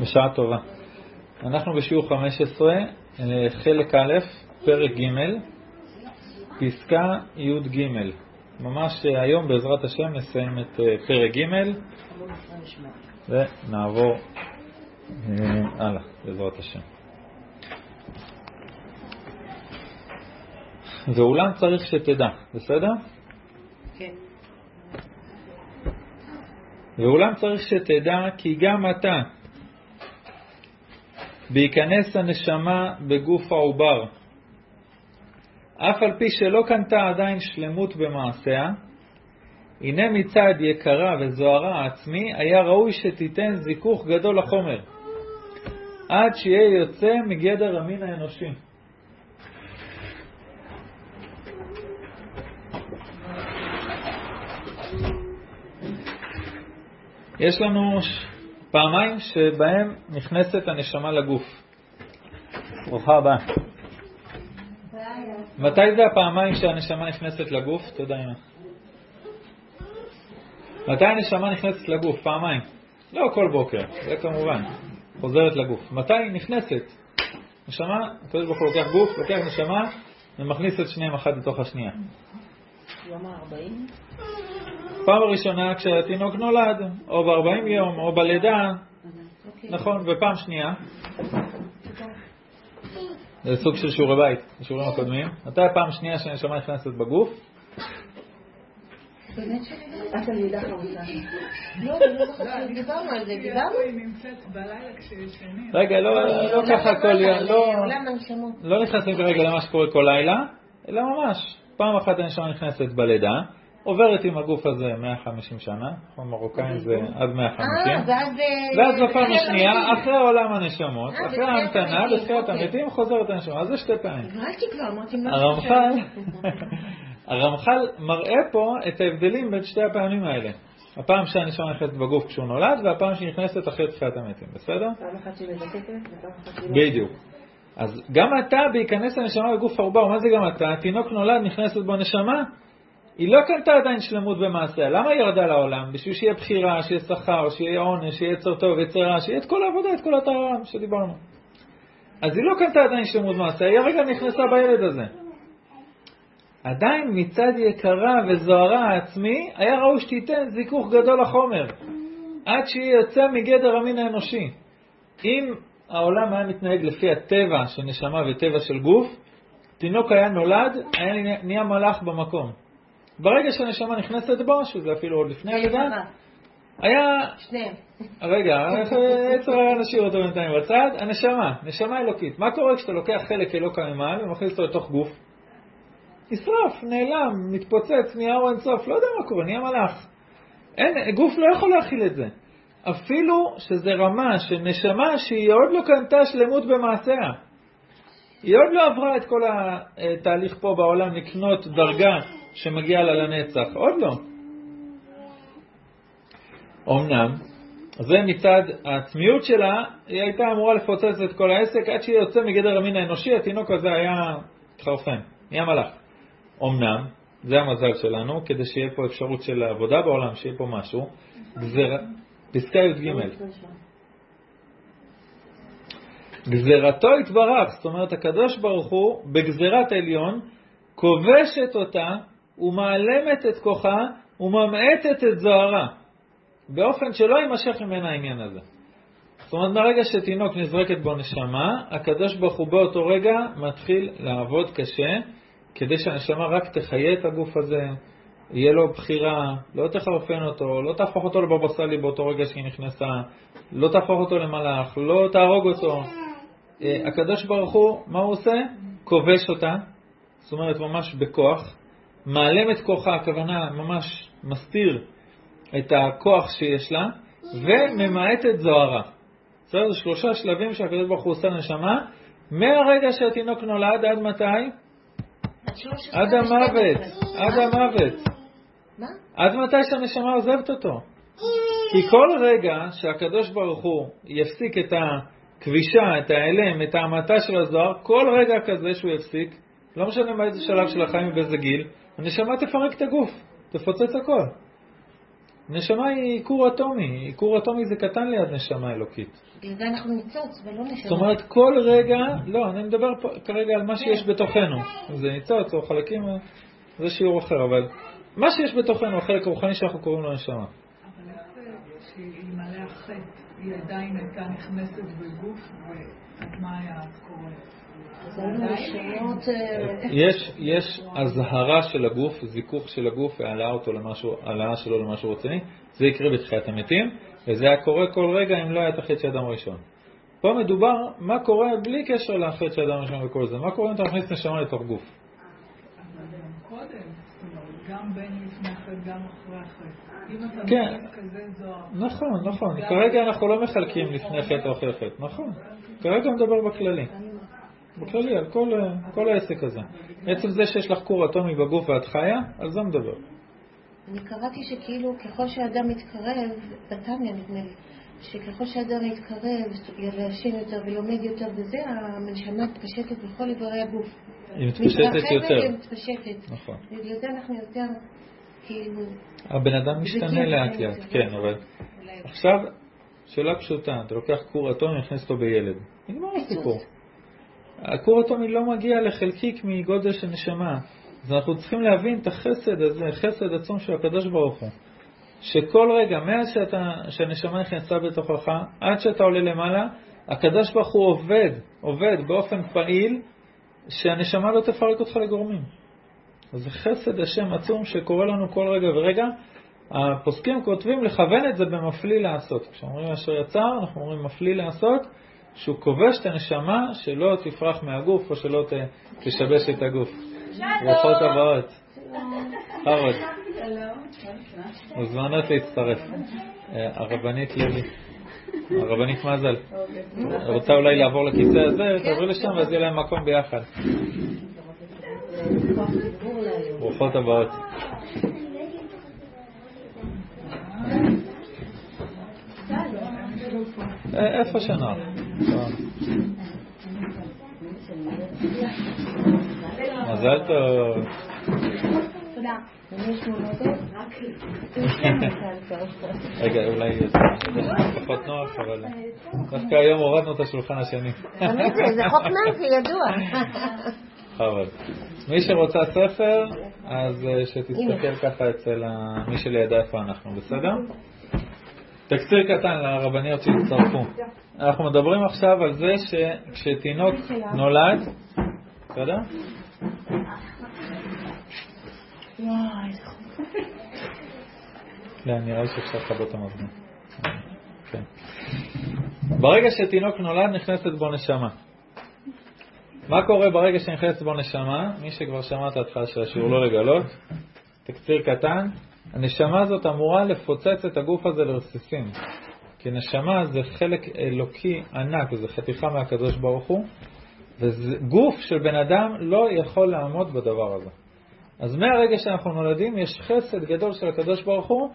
בשעה טובה. אנחנו בשיעור 15, אה, חלק א', פרק ג', פסקה י"ג. ממש אה, היום בעזרת השם נסיים את אה, פרק ג' ונעבור הלאה בעזרת השם. ואולם צריך שתדע, בסדר? כן. ואולם צריך שתדע כי גם אתה, בהיכנס הנשמה בגוף העובר, אף על פי שלא קנתה עדיין שלמות במעשיה, הנה מצד יקרה וזוהרה העצמי, היה ראוי שתיתן זיכוך גדול לחומר, עד שיהיה יוצא מגדר המין האנושי. יש לנו פעמיים שבהם נכנסת הנשמה לגוף. ברוכה הבאה. מתי זה הפעמיים שהנשמה נכנסת לגוף? תודה אמא. מתי הנשמה נכנסת לגוף? פעמיים. לא כל בוקר, זה כמובן. חוזרת לגוף. מתי היא נכנסת? נשמה, הקדוש ברוך הוא לוקח גוף, לוקח נשמה ומכניס את שניהם אחת לתוך השנייה. יום ה-40? פעם ראשונה כשהתינוק נולד, או ב-40 יום, או בלידה, נכון, ופעם שנייה, זה סוג של שיעורי בית, השיעורים הקודמים. מתי הפעם השנייה שהנשמה נכנסת בגוף? רגע, לא ככה כל יום, לא. נכנסים כרגע למה שקורה כל לילה, אלא ממש, פעם אחת הנשמה נכנסת בלידה, עוברת עם הגוף הזה 150 שנה, אנחנו מרוקאים זה עד 150, ואז בפעם השנייה, אחרי עולם הנשמות, אחרי ההמתנה, בתחילת המתים, חוזרת הנשמה, אז זה שתי פעמים. הרמח"ל, הרמח"ל מראה פה את ההבדלים בין שתי הפעמים האלה. הפעם שהנשמה נכנסת בגוף כשהוא נולד, והפעם שהיא נכנסת אחרי תחילת המתים, בסדר? פעם אחת שהיא מזקקת, ופעם אחת שהיא... בדיוק. אז גם אתה, בהיכנס הנשמה בגוף העובר, מה זה גם אתה? התינוק נולד, נכנסת בו נשמה, היא לא קנתה עדיין שלמות במעשיה. למה היא ירדה לעולם? בשביל שיהיה בחירה, שיהיה שכר, שיהיה עונש, שיהיה יצר טוב, יצר רע, שיהיה את כל העבודה, את כל הטהרה שדיברנו. אז היא לא קנתה עדיין שלמות במעשיה, היא הרגע נכנסה בילד הזה. עדיין מצד יקרה וזוהרה העצמי, היה ראוי שתיתן זיכוך גדול לחומר, עד שהיא יוצא מגדר המין האנושי. אם העולם היה מתנהג לפי הטבע של נשמה וטבע של גוף, תינוק היה נולד, היה נהיה מלאך במקום. ברגע שהנשמה נכנסת בו, שזה אפילו עוד לפני הלידה, היה... שניהם. רגע, עצר היה נשאיר אותו בינתיים בצד. הנשמה, נשמה אלוקית. מה קורה כשאתה לוקח חלק אלוקה ממעל ומכניס אותו לתוך גוף? נשרף, נעלם, מתפוצץ, נהיה אור אינסוף, לא יודע מה קורה, נהיה מלאך. אין, גוף לא יכול להכיל את זה. אפילו שזה רמה של נשמה שהיא עוד לא קנתה שלמות במעשיה. היא עוד לא עברה את כל התהליך פה בעולם לקנות דרגה שמגיעה לה לנצח, עוד לא. אמנם, זה מצד העצמיות שלה, היא הייתה אמורה לפוצץ את כל העסק עד שהיא יוצא מגדר המין האנושי, התינוק הזה היה התחרפן, נהיה מלאך. אמנם, זה המזל שלנו, כדי שיהיה פה אפשרות של עבודה בעולם, שיהיה פה משהו, גזר... פסקה י"ג. גזרתו יתברך, זאת אומרת הקדוש ברוך הוא בגזרת עליון כובשת אותה ומעלמת את כוחה וממעטת את זוהרה, באופן שלא יימשך ממנה העניין הזה. זאת אומרת, מהרגע שתינוק נזרקת בו נשמה, הקדוש ברוך הוא באותו רגע מתחיל לעבוד קשה, כדי שהנשמה רק תחיה את הגוף הזה, יהיה לו בחירה, לא תחרפן אותו, לא תהפוך אותו לבבא סאלי באותו רגע שהיא נכנסה, לא תהפוך אותו למלאך, לא תהרוג אותו. אה, הקדוש ברוך הוא, מה הוא עושה? כובש אותה, זאת אומרת ממש בכוח, מעלם את כוחה, הכוונה ממש מסתיר את הכוח שיש לה, וממעט את זוהרה. בסדר? זה שלושה שלבים שהקדוש ברוך הוא עושה לנשמה, מהרגע שהתינוק נולד עד מתי? עד המוות, עד המוות. מה? עד מתי שהנשמה עוזבת אותו. כי כל רגע שהקדוש ברוך הוא יפסיק את הכבישה, את ההלם, את ההמתה של הזוהר, כל רגע כזה שהוא יפסיק, לא משנה באיזה שלב של החיים ובאיזה גיל, הנשמה תפרק את הגוף, תפוצץ הכל. נשמה היא כור אטומי, כור אטומי זה קטן ליד נשמה אלוקית. בגלל זה אנחנו ניצוץ ולא נשמה. זאת אומרת, כל רגע, לא, אני מדבר פה כרגע על מה שיש בתוכנו. זה ניצוץ או חלקים, זה שיעור אחר, אבל מה שיש בתוכנו, החלק הרוחני שאנחנו קוראים לו נשמה. אבל איך זה שאלמלא החטא היא עדיין הייתה נכנסת בגוף, ואז מה היה אז קורה? יש, יש אזהרה של הגוף, זיכוך של הגוף והעלאה אותו למשהו, העלאה שלו למשהו רציני, זה יקרה בתחיית המתים, וזה היה קורה כל רגע אם לא היה את החטא של אדם ראשון. פה מדובר מה קורה בלי קשר לחטא של אדם ראשון וכל זה, מה קורה אם אתה מכניס נשמה לתוך גוף. אבל גם קודם, זאת אומרת, גם בין לפני החטא, גם אחרי החטא. אם אתה כן. כזה זוהר, נכון, נכון, כרגע אנחנו לא מחלקים לפני חטא או אחרי חטא, נכון, כרגע מדבר בכללי, בכללי, על כל, כל העסק הזה. עצם זה שיש לך כור אטומי בגוף ואת חיה, על זה מדבר. אני קראתי שכאילו ככל שאדם מתקרב, בתניא נדמה לי, שככל שאדם מתקרב להשם יותר ולומד יותר וזה, הנשמה מתפשטת בכל איברי הגוף. היא מתפשטת יותר. ומתפשטת. נכון. בגלל זה אנחנו יותר, כאילו, הבן אדם משתנה לאט לאט, כן. אבל עכשיו, שאלה פשוטה, אתה לוקח כור אטומי ומכניס אותו בילד. נגמר הסיפור. הכור אטומי לא מגיע לחלקיק מגודל של נשמה. אז אנחנו צריכים להבין את החסד הזה, חסד עצום של הקדוש ברוך הוא. שכל רגע, מאז שאתה, שהנשמה נכנסה בתוכך, עד שאתה עולה למעלה, הקדוש ברוך הוא עובד, עובד באופן פעיל, שהנשמה לא תפרק אותך לגורמים. זה חסד השם עצום שקורה לנו כל רגע ורגע. הפוסקים כותבים לכוון את זה במפליא לעשות. כשאומרים אשר יצר, אנחנו אומרים מפליא לעשות, שהוא כובש את הנשמה שלא תפרח מהגוף או שלא ת, תשבש את הגוף. ברוכות הבאות. חרוד. מוזמנות להצטרף. אה, הרבנית לוי. הרבנית מזל. רוצה אולי לעבור לכיסא הזה, תעברי לשם ואז יהיה להם מקום ביחד. ברוכות הבאות. אה, איפה שנוח. מזל טוב. מולדת? רגע, אולי פחות נוח, אבל דווקא היום הורדנו את השולחן השני. זה, זה חוק נאצי ידוע. חבל. מי שרוצה ספר, אז אה, שתסתכל ככה אצל מי שלידה איפה אנחנו, בסדר? תקציר קטן לרבניות שהצטרפו. אנחנו מדברים עכשיו על זה שכשתינוק נולד, בסדר? לא, נראה לי שאפשר לכבות את המזגן. כן. ברגע שתינוק נולד נכנסת בו נשמה. מה קורה ברגע שנכנסת בו נשמה? מי שכבר שמע את ההתחלה של השיעור לא לגלות, תקציר קטן, הנשמה הזאת אמורה לפוצץ את הגוף הזה לרסיסים. כי נשמה זה חלק אלוקי ענק, זה חתיכה מהקדוש ברוך הוא, וגוף של בן אדם לא יכול לעמוד בדבר הזה. אז מהרגע שאנחנו נולדים יש חסד גדול של הקדוש ברוך הוא,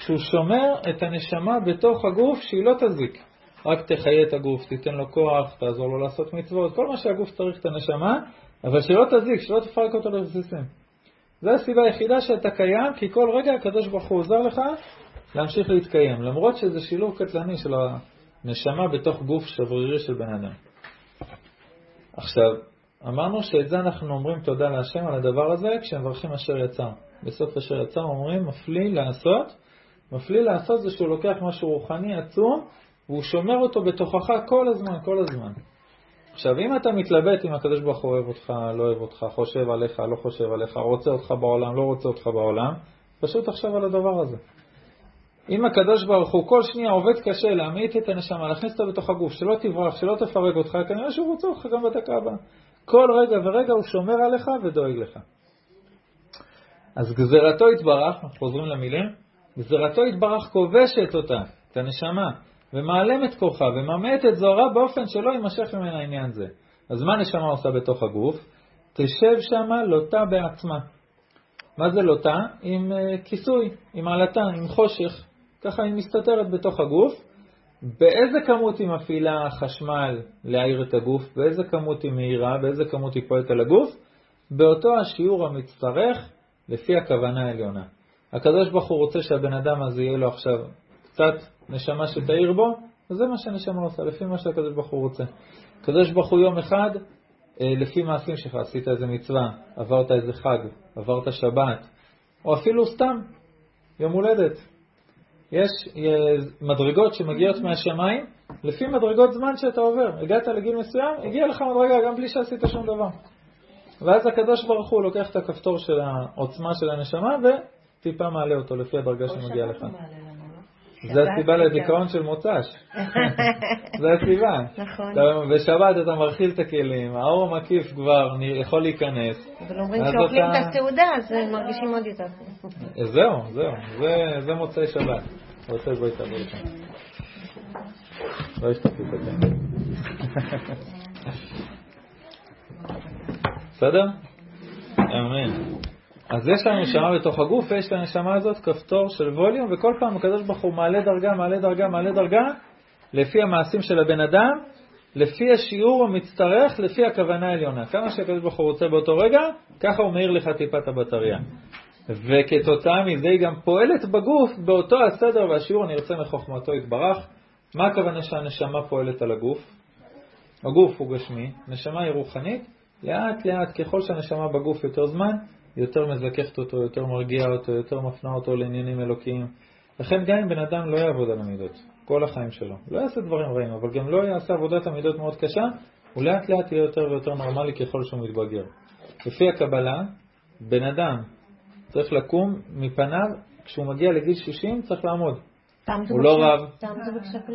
שהוא שומר את הנשמה בתוך הגוף שהיא לא תזיק. רק תחיה את הגוף, תיתן לו כוח, תעזור לו לעשות מצוות, כל מה שהגוף צריך את הנשמה, אבל שלא תזיק, שלא תפרק אותו לרסיסים. זו הסיבה היחידה שאתה קיים, כי כל רגע הקדוש ברוך הוא עוזר לך להמשיך להתקיים, למרות שזה שילוב קטלני של הנשמה בתוך גוף שברירי של בן אדם. עכשיו, אמרנו שאת זה אנחנו אומרים תודה להשם על הדבר הזה כשמברכים אשר יצר. בסוף אשר יצר אומרים מפליא לעשות. מפליא לעשות זה שהוא לוקח משהו רוחני עצום והוא שומר אותו בתוכך כל הזמן, כל הזמן. עכשיו, אם אתה מתלבט אם הקדוש ברוך הוא אוהב אותך, לא אוהב אותך, חושב עליך, לא חושב עליך, רוצה אותך בעולם, לא רוצה אותך בעולם, פשוט תחשוב על הדבר הזה. אם הקדוש ברוך הוא כל שנייה עובד קשה להמעיט את הנשמה, להכניס אותה בתוך הגוף, שלא תברח, שלא תפרק אותך, כנראה שהוא רוצה אותך גם בדקה הבאה. כל רגע ורגע הוא שומר עליך ודואג לך. אז גזירתו יתברך, חוזרים למילים, גזירתו יתברך כובשת אותה, את הנשמה, ומעלם את כוחה, וממעט את זוהרה באופן שלא יימשך ממנה עניין זה. אז מה נשמה עושה בתוך הגוף? תשב שמה לוטה בעצמה. מה זה לוטה? עם uh, כיסוי, עם עלטה, עם חושך. ככה היא מסתתרת בתוך הגוף. באיזה כמות היא מפעילה חשמל להעיר את הגוף, באיזה כמות היא מהירה, באיזה כמות היא פועלת על הגוף, באותו השיעור המצטרך לפי הכוונה העליונה. הקדוש ברוך הוא רוצה שהבן אדם הזה יהיה לו עכשיו קצת נשמה שתאיר בו, וזה מה שהנשמה עושה, לפי מה שהקדוש ברוך הוא רוצה. הקדוש ברוך הוא יום אחד, אה, לפי מעשים שלך, עשית איזה מצווה, עברת איזה חג, עברת שבת, או אפילו סתם יום הולדת. יש אה, מדרגות שמגיעות מהשמיים לפי מדרגות זמן שאתה עובר. הגעת לגיל מסוים, הגיע לך מדרגה גם בלי שעשית שום דבר. ואז הקדוש ברוך הוא לוקח את הכפתור של העוצמה של הנשמה וטיפה מעלה אותו לפי הדרגה שמגיעה לך. זה הסיבה לדיכאון של מוצ"ש. זה הסיבה. נכון. בשבת אתה מרחיל את הכלים, האור המקיף כבר יכול להיכנס. אבל אומרים שאוכלים את הסעודה, אז מרגישים עוד יותר. זהו, זהו. זה מוצאי שבת. רוצה בואי תעבור לשם. לא השתתפתי את בסדר? אמן. אז יש לנו נשמה בתוך הגוף, ויש לנשמה הזאת כפתור של ווליום, וכל פעם הקדוש ברוך הוא מעלה דרגה, מעלה דרגה, מעלה דרגה, לפי המעשים של הבן אדם, לפי השיעור המצטרך, לפי הכוונה העליונה. כמה שהקדוש ברוך הוא רוצה באותו רגע, ככה הוא מאיר לך טיפת הבטריה. וכתוצאה מזה היא גם פועלת בגוף באותו הסדר והשיעור הנרצה מחוכמתו יתברך. מה הכוונה שהנשמה פועלת על הגוף? הגוף הוא גשמי, נשמה היא רוחנית, לאט לאט ככל שהנשמה בגוף יותר זמן, יותר מזככת אותו, יותר מרגיע אותו, יותר מפנה אותו לעניינים אלוקיים. לכן גם אם בן אדם לא יעבוד על המידות, כל החיים שלו, לא יעשה דברים רעים, אבל גם לא יעשה עבודת המידות מאוד קשה, הוא לאט לאט יהיה יותר ויותר נורמלי ככל שהוא מתבגר. לפי הקבלה, בן אדם צריך לקום מפניו, כשהוא מגיע לגיל 60 צריך לעמוד. הוא לא רב,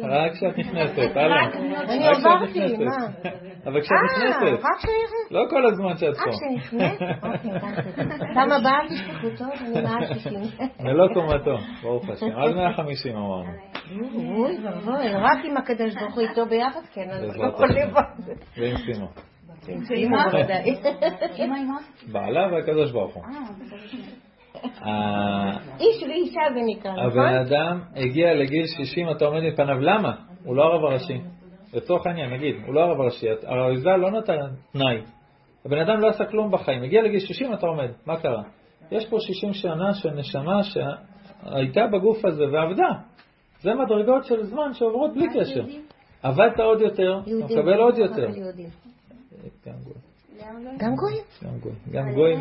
רק כשאת נכנסת, הלאה. אני עברתי, מה? אבל כשאת אה, נכנסת, רק כשנכנסת. לא כל הזמן שאת פה. רק כשנכנסת? אוקיי, כמה בעל תשכחו טוב? אני מעל 60. מלוא קומתו, ברוך השם. עד 150 אמרנו. אוי ואבוי, רק עם הקדוש ברוך הוא איתו ביחד, כן, אז לא יכול לבד. ועם סימו. עם סימו בוודאי. בעלה והקדוש ברוך הוא. איש ואישה זה נקרא, נכון? הבן אדם הגיע לגיל 60, אתה עומד מפניו, למה? הוא לא הרב הראשי. לצורך העניין, נגיד, הוא לא הרב הראשי, האריזה לא נתן תנאי. הבן אדם לא עשה כלום בחיים, הגיע לגיל 60, אתה עומד, מה קרה? יש פה 60 שנה של נשמה שהייתה בגוף הזה ועבדה. זה מדרגות של זמן שעוברות בלי קשר. עבדת עוד יותר, אתה מקבל עוד יותר. גם גויים? גם גויים. גם גויים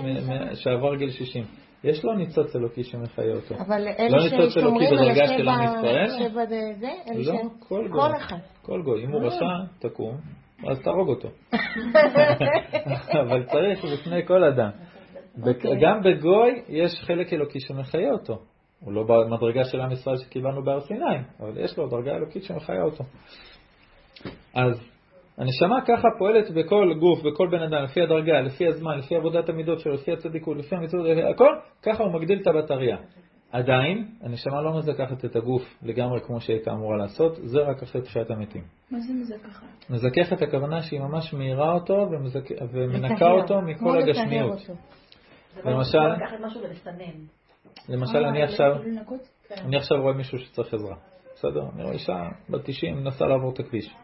שעבר גיל 60. יש לו ניצוץ אלוקי שמחיה אותו. אבל לא אלה ניצוץ אלוקי בדרגה של עם השבע, ישראל? שבע זה, זה, אלה לא, כל גוי. כל גוי. אם הוא רשע, תקום, אז תהרוג אותו. אבל צריך בפני כל אדם. אוקיי. גם בגוי יש חלק אלוקי שמחיה אותו. הוא לא במדרגה של עם ישראל שקיבלנו בהר סיני, אבל יש לו דרגה אלוקית שמחיה אותו. אז הנשמה ככה פועלת בכל גוף, בכל בן אדם, לפי הדרגה, לפי הזמן, לפי עבודת המידות שלו, לפי הצדיקות, לפי המצוות, הכל, ככה הוא מגדיל את הבטריה. עדיין, הנשמה לא מזכחת את הגוף לגמרי כמו שהייתה אמורה לעשות, זה רק אחרי תחיית המתים. מה זה מזכחת? מזככת הכוונה שהיא ממש מאירה אותו ומזכ... ומנקה. אותו מכל הגשמיות. למשל. למשל אני עכשיו, לנקות? אני עכשיו רואה מישהו שצריך עזרה, בסדר? אני רואה אישה בת 90 מנסה לעבור את הכביש.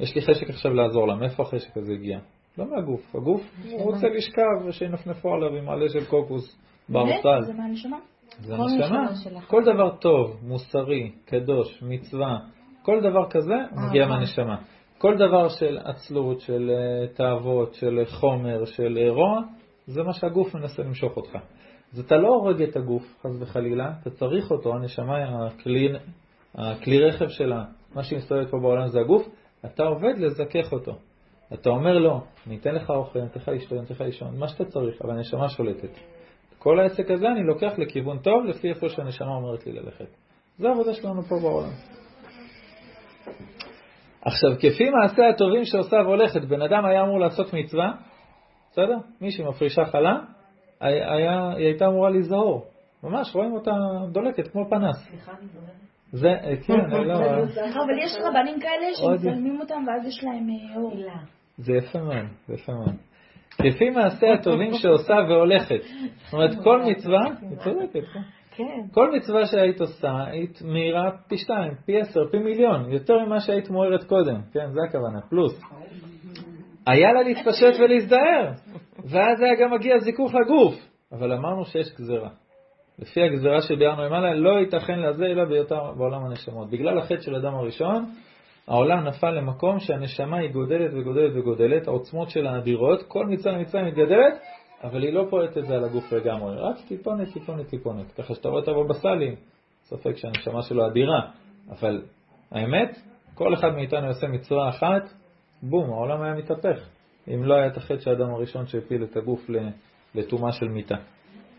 יש לי חשק עכשיו לעזור לה, מאיפה החשק הזה הגיע? לא מהגוף, הגוף הוא רוצה לשכב ושינפנפו עליו עם עלה של קוקוס בארסל. זה מהנשמה? זה הנשמה. כל דבר טוב, מוסרי, קדוש, מצווה, כל דבר כזה מגיע אהבה. מהנשמה. כל דבר של עצלות, של אה, תאוות, של חומר, של אה, רוע, זה מה שהגוף מנסה למשוך אותך. אז אתה לא הורג את הגוף, חס וחלילה, אתה צריך אותו, הנשמה, הכלי, הכלי רכב שלה, מה שהיא מסתובבת פה בעולם זה הגוף, אתה עובד לזכך אותו. אתה אומר לו, אני אתן לך אוכל, אני אתן לך לשתות, אני אתן לך לישון, מה שאתה צריך, אבל הנשמה שולטת. כל העסק הזה אני לוקח לכיוון טוב, לפי איפה שהנשמה אומרת לי ללכת. זו העבודה שלנו פה בעולם. עכשיו, כפי מעשה הטובים שעושה והולכת, בן אדם היה אמור לעשות מצווה, בסדר? מישהי מפרישה חלה, היה, היא הייתה אמורה להיזהר. ממש, רואים אותה דולקת כמו פנס. סליחה, אני זוכרת. זה, אה, כן, לא, סליחה, אבל יש רבנים כאלה שמצלמים אותם ואז יש להם אה, אור. זה יפה מאוד, זה יפה מאוד. כפי מעשה הטובים שעושה והולכת. זאת אומרת, כל מצווה, היא צודקת, כן. כן. כל מצווה שהיית עושה, היית מאירה פי שתיים, פי עשר, פי מיליון, יותר ממה שהיית מוארת קודם, כן, זה הכוונה, פלוס. היה לה להתפשט ולהזדהר, ואז היה גם מגיע זיכוך לגוף, אבל אמרנו שיש גזירה. לפי הגזרה שביארנו למעלה, לא ייתכן לזה אלא בהיותה בעולם הנשמות. בגלל החטא של אדם הראשון, העולם נפל למקום שהנשמה היא גודלת וגודלת וגודלת, העוצמות שלה אדירות, כל מצווה ומצווה מתגדלת, אבל היא לא פועלת את זה על הגוף לגמרי, רק טיפונת, טיפונת, טיפונת. ככה שאתה רואה את הבבא סאלי, ספק שהנשמה שלו אדירה, אבל האמת, כל אחד מאיתנו יעשה מצווה אחת, בום, העולם היה מתהפך. אם לא היה את החטא של האדם הראשון שהפיל את הגוף לטומאה של מיטה.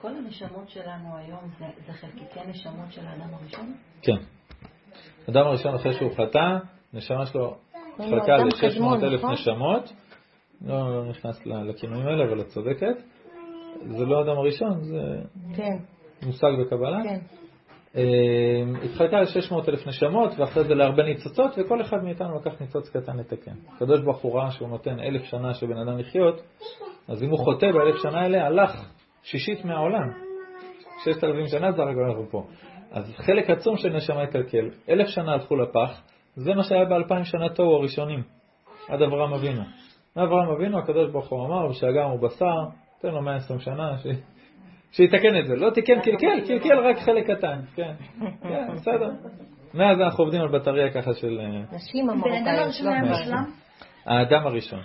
כל הנשמות שלנו היום זה, זה חלקיקי נשמות של האדם הראשון? כן. האדם הראשון אחרי שהוא חטא, נשמה שלו חלקה ל-600 אלף נכון? נשמות, לא, לא נכנס לכינויים האלה, אבל את צודקת. זה לא האדם הראשון, זה כן. מושג בקבלה. כן. אמ, התחלקה ל-600 אלף נשמות, ואחרי זה להרבה ניצוצות, וכל אחד מאיתנו לקח ניצוץ קטן לתקן. הקדוש ברוך הוא ראה שהוא נותן אלף שנה שבן אדם לחיות, אז אם הוא חוטא באלף שנה האלה, הלך שישית מהעולם. ששת אלפים שנה זה הרגע אנחנו פה. אז חלק עצום של נשמה יקלקל. אלף שנה הלכו לפח, זה מה שהיה באלפיים שנה תוהו הראשונים, עד אברהם אבינו. אברהם אבינו, הקדוש ברוך הוא אמר, ושהגם הוא בשר, תן לו 120 שנה, ש... שיתקן את זה. לא תיקן, קלקל, קלקל רק חלק קטן. כן, כן, בסדר. מאז אנחנו עובדים על בטריה ככה של... אה, נשים המרוקאיות. לא האדם הראשון.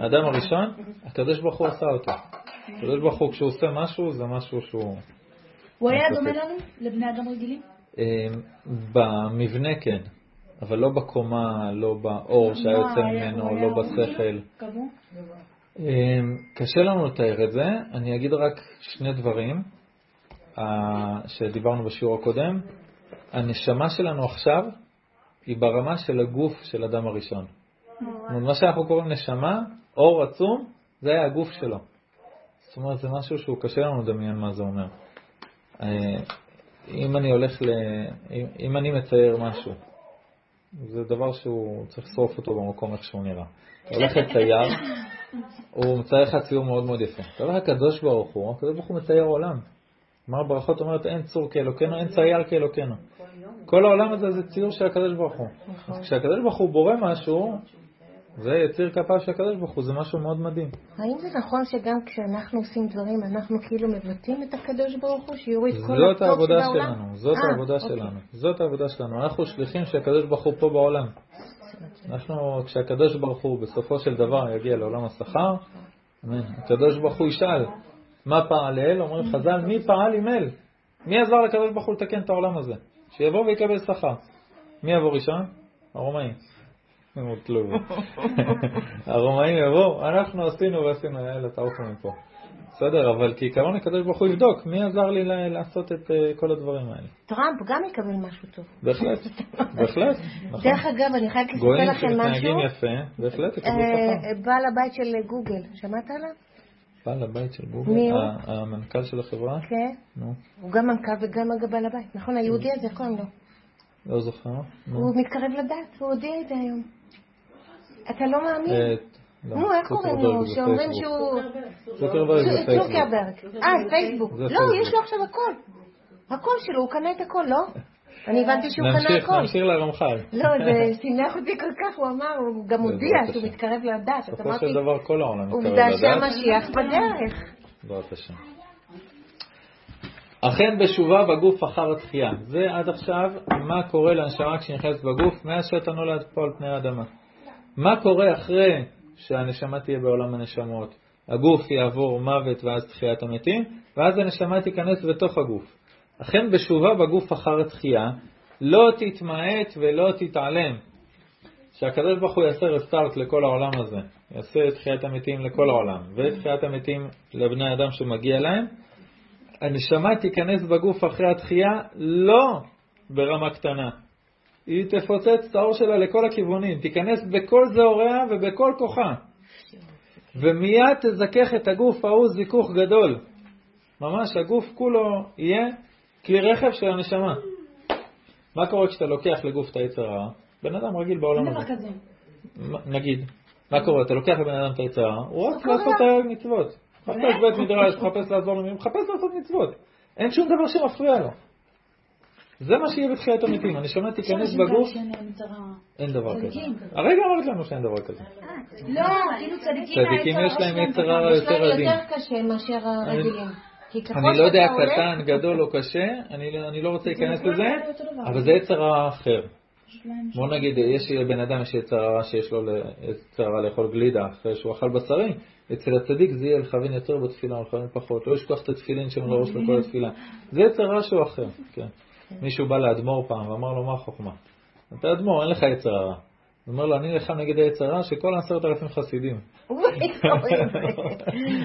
האדם הראשון, הקדוש ברוך הוא עשה אותו. הקדוש ברוך הוא, כשהוא עושה משהו, זה משהו שהוא... הוא היה דומה לנו? לבני אדם רגילים? אמ, במבנה כן, אבל לא בקומה, לא באור שהיה יוצא ממנו, לא בשכל. אמ, קשה לנו לתאר את זה, אני אגיד רק שני דברים שדיברנו בשיעור הקודם. הנשמה שלנו עכשיו היא ברמה של הגוף של אדם הראשון. מה שאנחנו קוראים נשמה, אור עצום, זה היה הגוף שלו. זאת אומרת, זה משהו שהוא קשה לנו לדמיין מה זה אומר. אה, אם אני הולך ל... אם אני מצייר משהו, זה דבר שהוא צריך לשרוף אותו במקום איך שהוא נראה. אתה הולך לצייר, הוא מצייר לך ציור מאוד מאוד יפה. אתה הולך לקדוש ברוך הוא, הקדוש ברוך הוא מצייר עולם. אמר ברכות אומרת אין צור כאלוקינו, אין צייר כאלוקינו. כל העולם הזה זה ציור של הקדוש ברוך הוא. אז כשהקדוש ברוך הוא בורא משהו, זה יציר כפיו של הקדוש ברוך הוא, זה משהו מאוד מדהים. האם זה נכון שגם כשאנחנו עושים דברים, אנחנו כאילו מבטאים את הקדוש ברוך הוא, שיוריד כל הטוב של העולם? זאת העבודה שלנו, זאת 아, אה, העבודה אוקיי. שלנו. זאת העבודה שלנו. אנחנו שליחים של הקדוש ברוך הוא פה בעולם. אנחנו, כשהקדוש ברוך הוא בסופו של דבר יגיע לעולם השכר, הקדוש ברוך הוא ישאל, מה פעל אל? אומרים חז"ל, מי פעל עם אל? מי עזר לקדוש ברוך הוא לתקן את העולם הזה? שיבוא ויקבל שכר. מי יבוא ראשון? הרומאים. הרומאים יבואו, אנחנו עשינו ועשינו, יאללה, תעופו מפה. בסדר, אבל כעיקרון הקדוש ברוך הוא יבדוק, מי עזר לי לעשות את אה, כל הדברים האלה? טראמפ גם יקבל משהו טוב. בהחלט, בהחלט. נכון. דרך אגב, אני חייבת לספר לכם משהו. גויים שמתנהגים יפה, בהחלט יקבלו שכר. אה, בעל הבית של גוגל, שמעת עליו? בעל הבית של גוגל? מי הוא? המנכ"ל של החברה? כן. נו. הוא גם מנכ"ל וגם בעל הבית. נכון, היהודי הזה, קוראים לו. לא זוכר. הוא מתקרב לדת, הוא הודיע את זה היום. אתה לא מאמין? אה, לא, נו, איך קוראים לו? שאומרים שהוא... צוקרברג זה פייסבוק. צוקרברג. אה, פייסבוק. לא, יש לו עכשיו הכל. הכל שלו, הוא קנה את הכל, לא? אני הבנתי שהוא קנה הכל. נמשיך לרמח"ל. לא, זה שימח אותי כל כך, הוא אמר, הוא גם הודיע שהוא מתקרב לדת. בסופו של דבר כל העולם מתקרב לדת. עובדה שהמשיח בדרך. בעזרת השם. אכן בשובה בגוף אחר התחייה. זה עד עכשיו מה קורה להנשמה כשנכנסת בגוף מאז שאתה נולד פה על פני האדמה. מה קורה אחרי שהנשמה תהיה בעולם הנשמות? הגוף יעבור מוות ואז תחיית המתים, ואז הנשמה תיכנס בתוך הגוף. אכן בשובה בגוף אחר התחייה, לא תתמעט ולא תתעלם. שהקדוש ברוך הוא יעשה רסטארט לכל העולם הזה, יעשה את תחיית המתים לכל העולם, ואת תחיית המתים לבני אדם שמגיע להם, הנשמה תיכנס בגוף אחרי התחייה לא ברמה קטנה, היא תפוצץ את האור שלה לכל הכיוונים, תיכנס בכל זהוריה ובכל כוחה. ומיד תזכך את הגוף ההוא זיכוך גדול. ממש הגוף כולו יהיה כלי רכב של הנשמה. מה קורה כשאתה לוקח לגוף את היצר הרע? בן אדם רגיל בעולם הזה. נגיד, מה קורה? אתה לוקח לבן אדם את היצר הרע, הוא רק לעשות את המצוות. מחפש בית מדרש, מחפש לעזור למי, מחפש לעשות מצוות. אין שום דבר שמפריע לו. זה מה שיהיה בתחיית המתים, הנשמה תיכנס בגוף, אין דבר כזה. הרגע אמרת לנו שאין דבר כזה. לא, כאילו צדיקים יש להם יצר רע יותר עדין. יותר קשה מאשר הרגילים. אני לא יודע קטן, גדול או קשה, אני לא- לא רוצה להיכנס לזה. אבל זה יצר הרע אחר. בוא נגיד, יש בן אדם יש יצר הרע שיש לו יצר הרע לאכול גלידה אחרי שהוא אכל בשרי, אצל הצדיק זה יהיה לכוון יותר בתפילה, לכוון פחות, לא לשכוח את התפילין שם לראש לכל התפילה. זה יצר רע שהוא אחר, כן. מישהו בא לאדמו"ר פעם ואמר לו, מה החוכמה? אתה אדמו"ר, אין לך יצר הרע. הוא אומר לו, אני נלחם נגד היצר הרע של כל עשרת אלפים חסידים.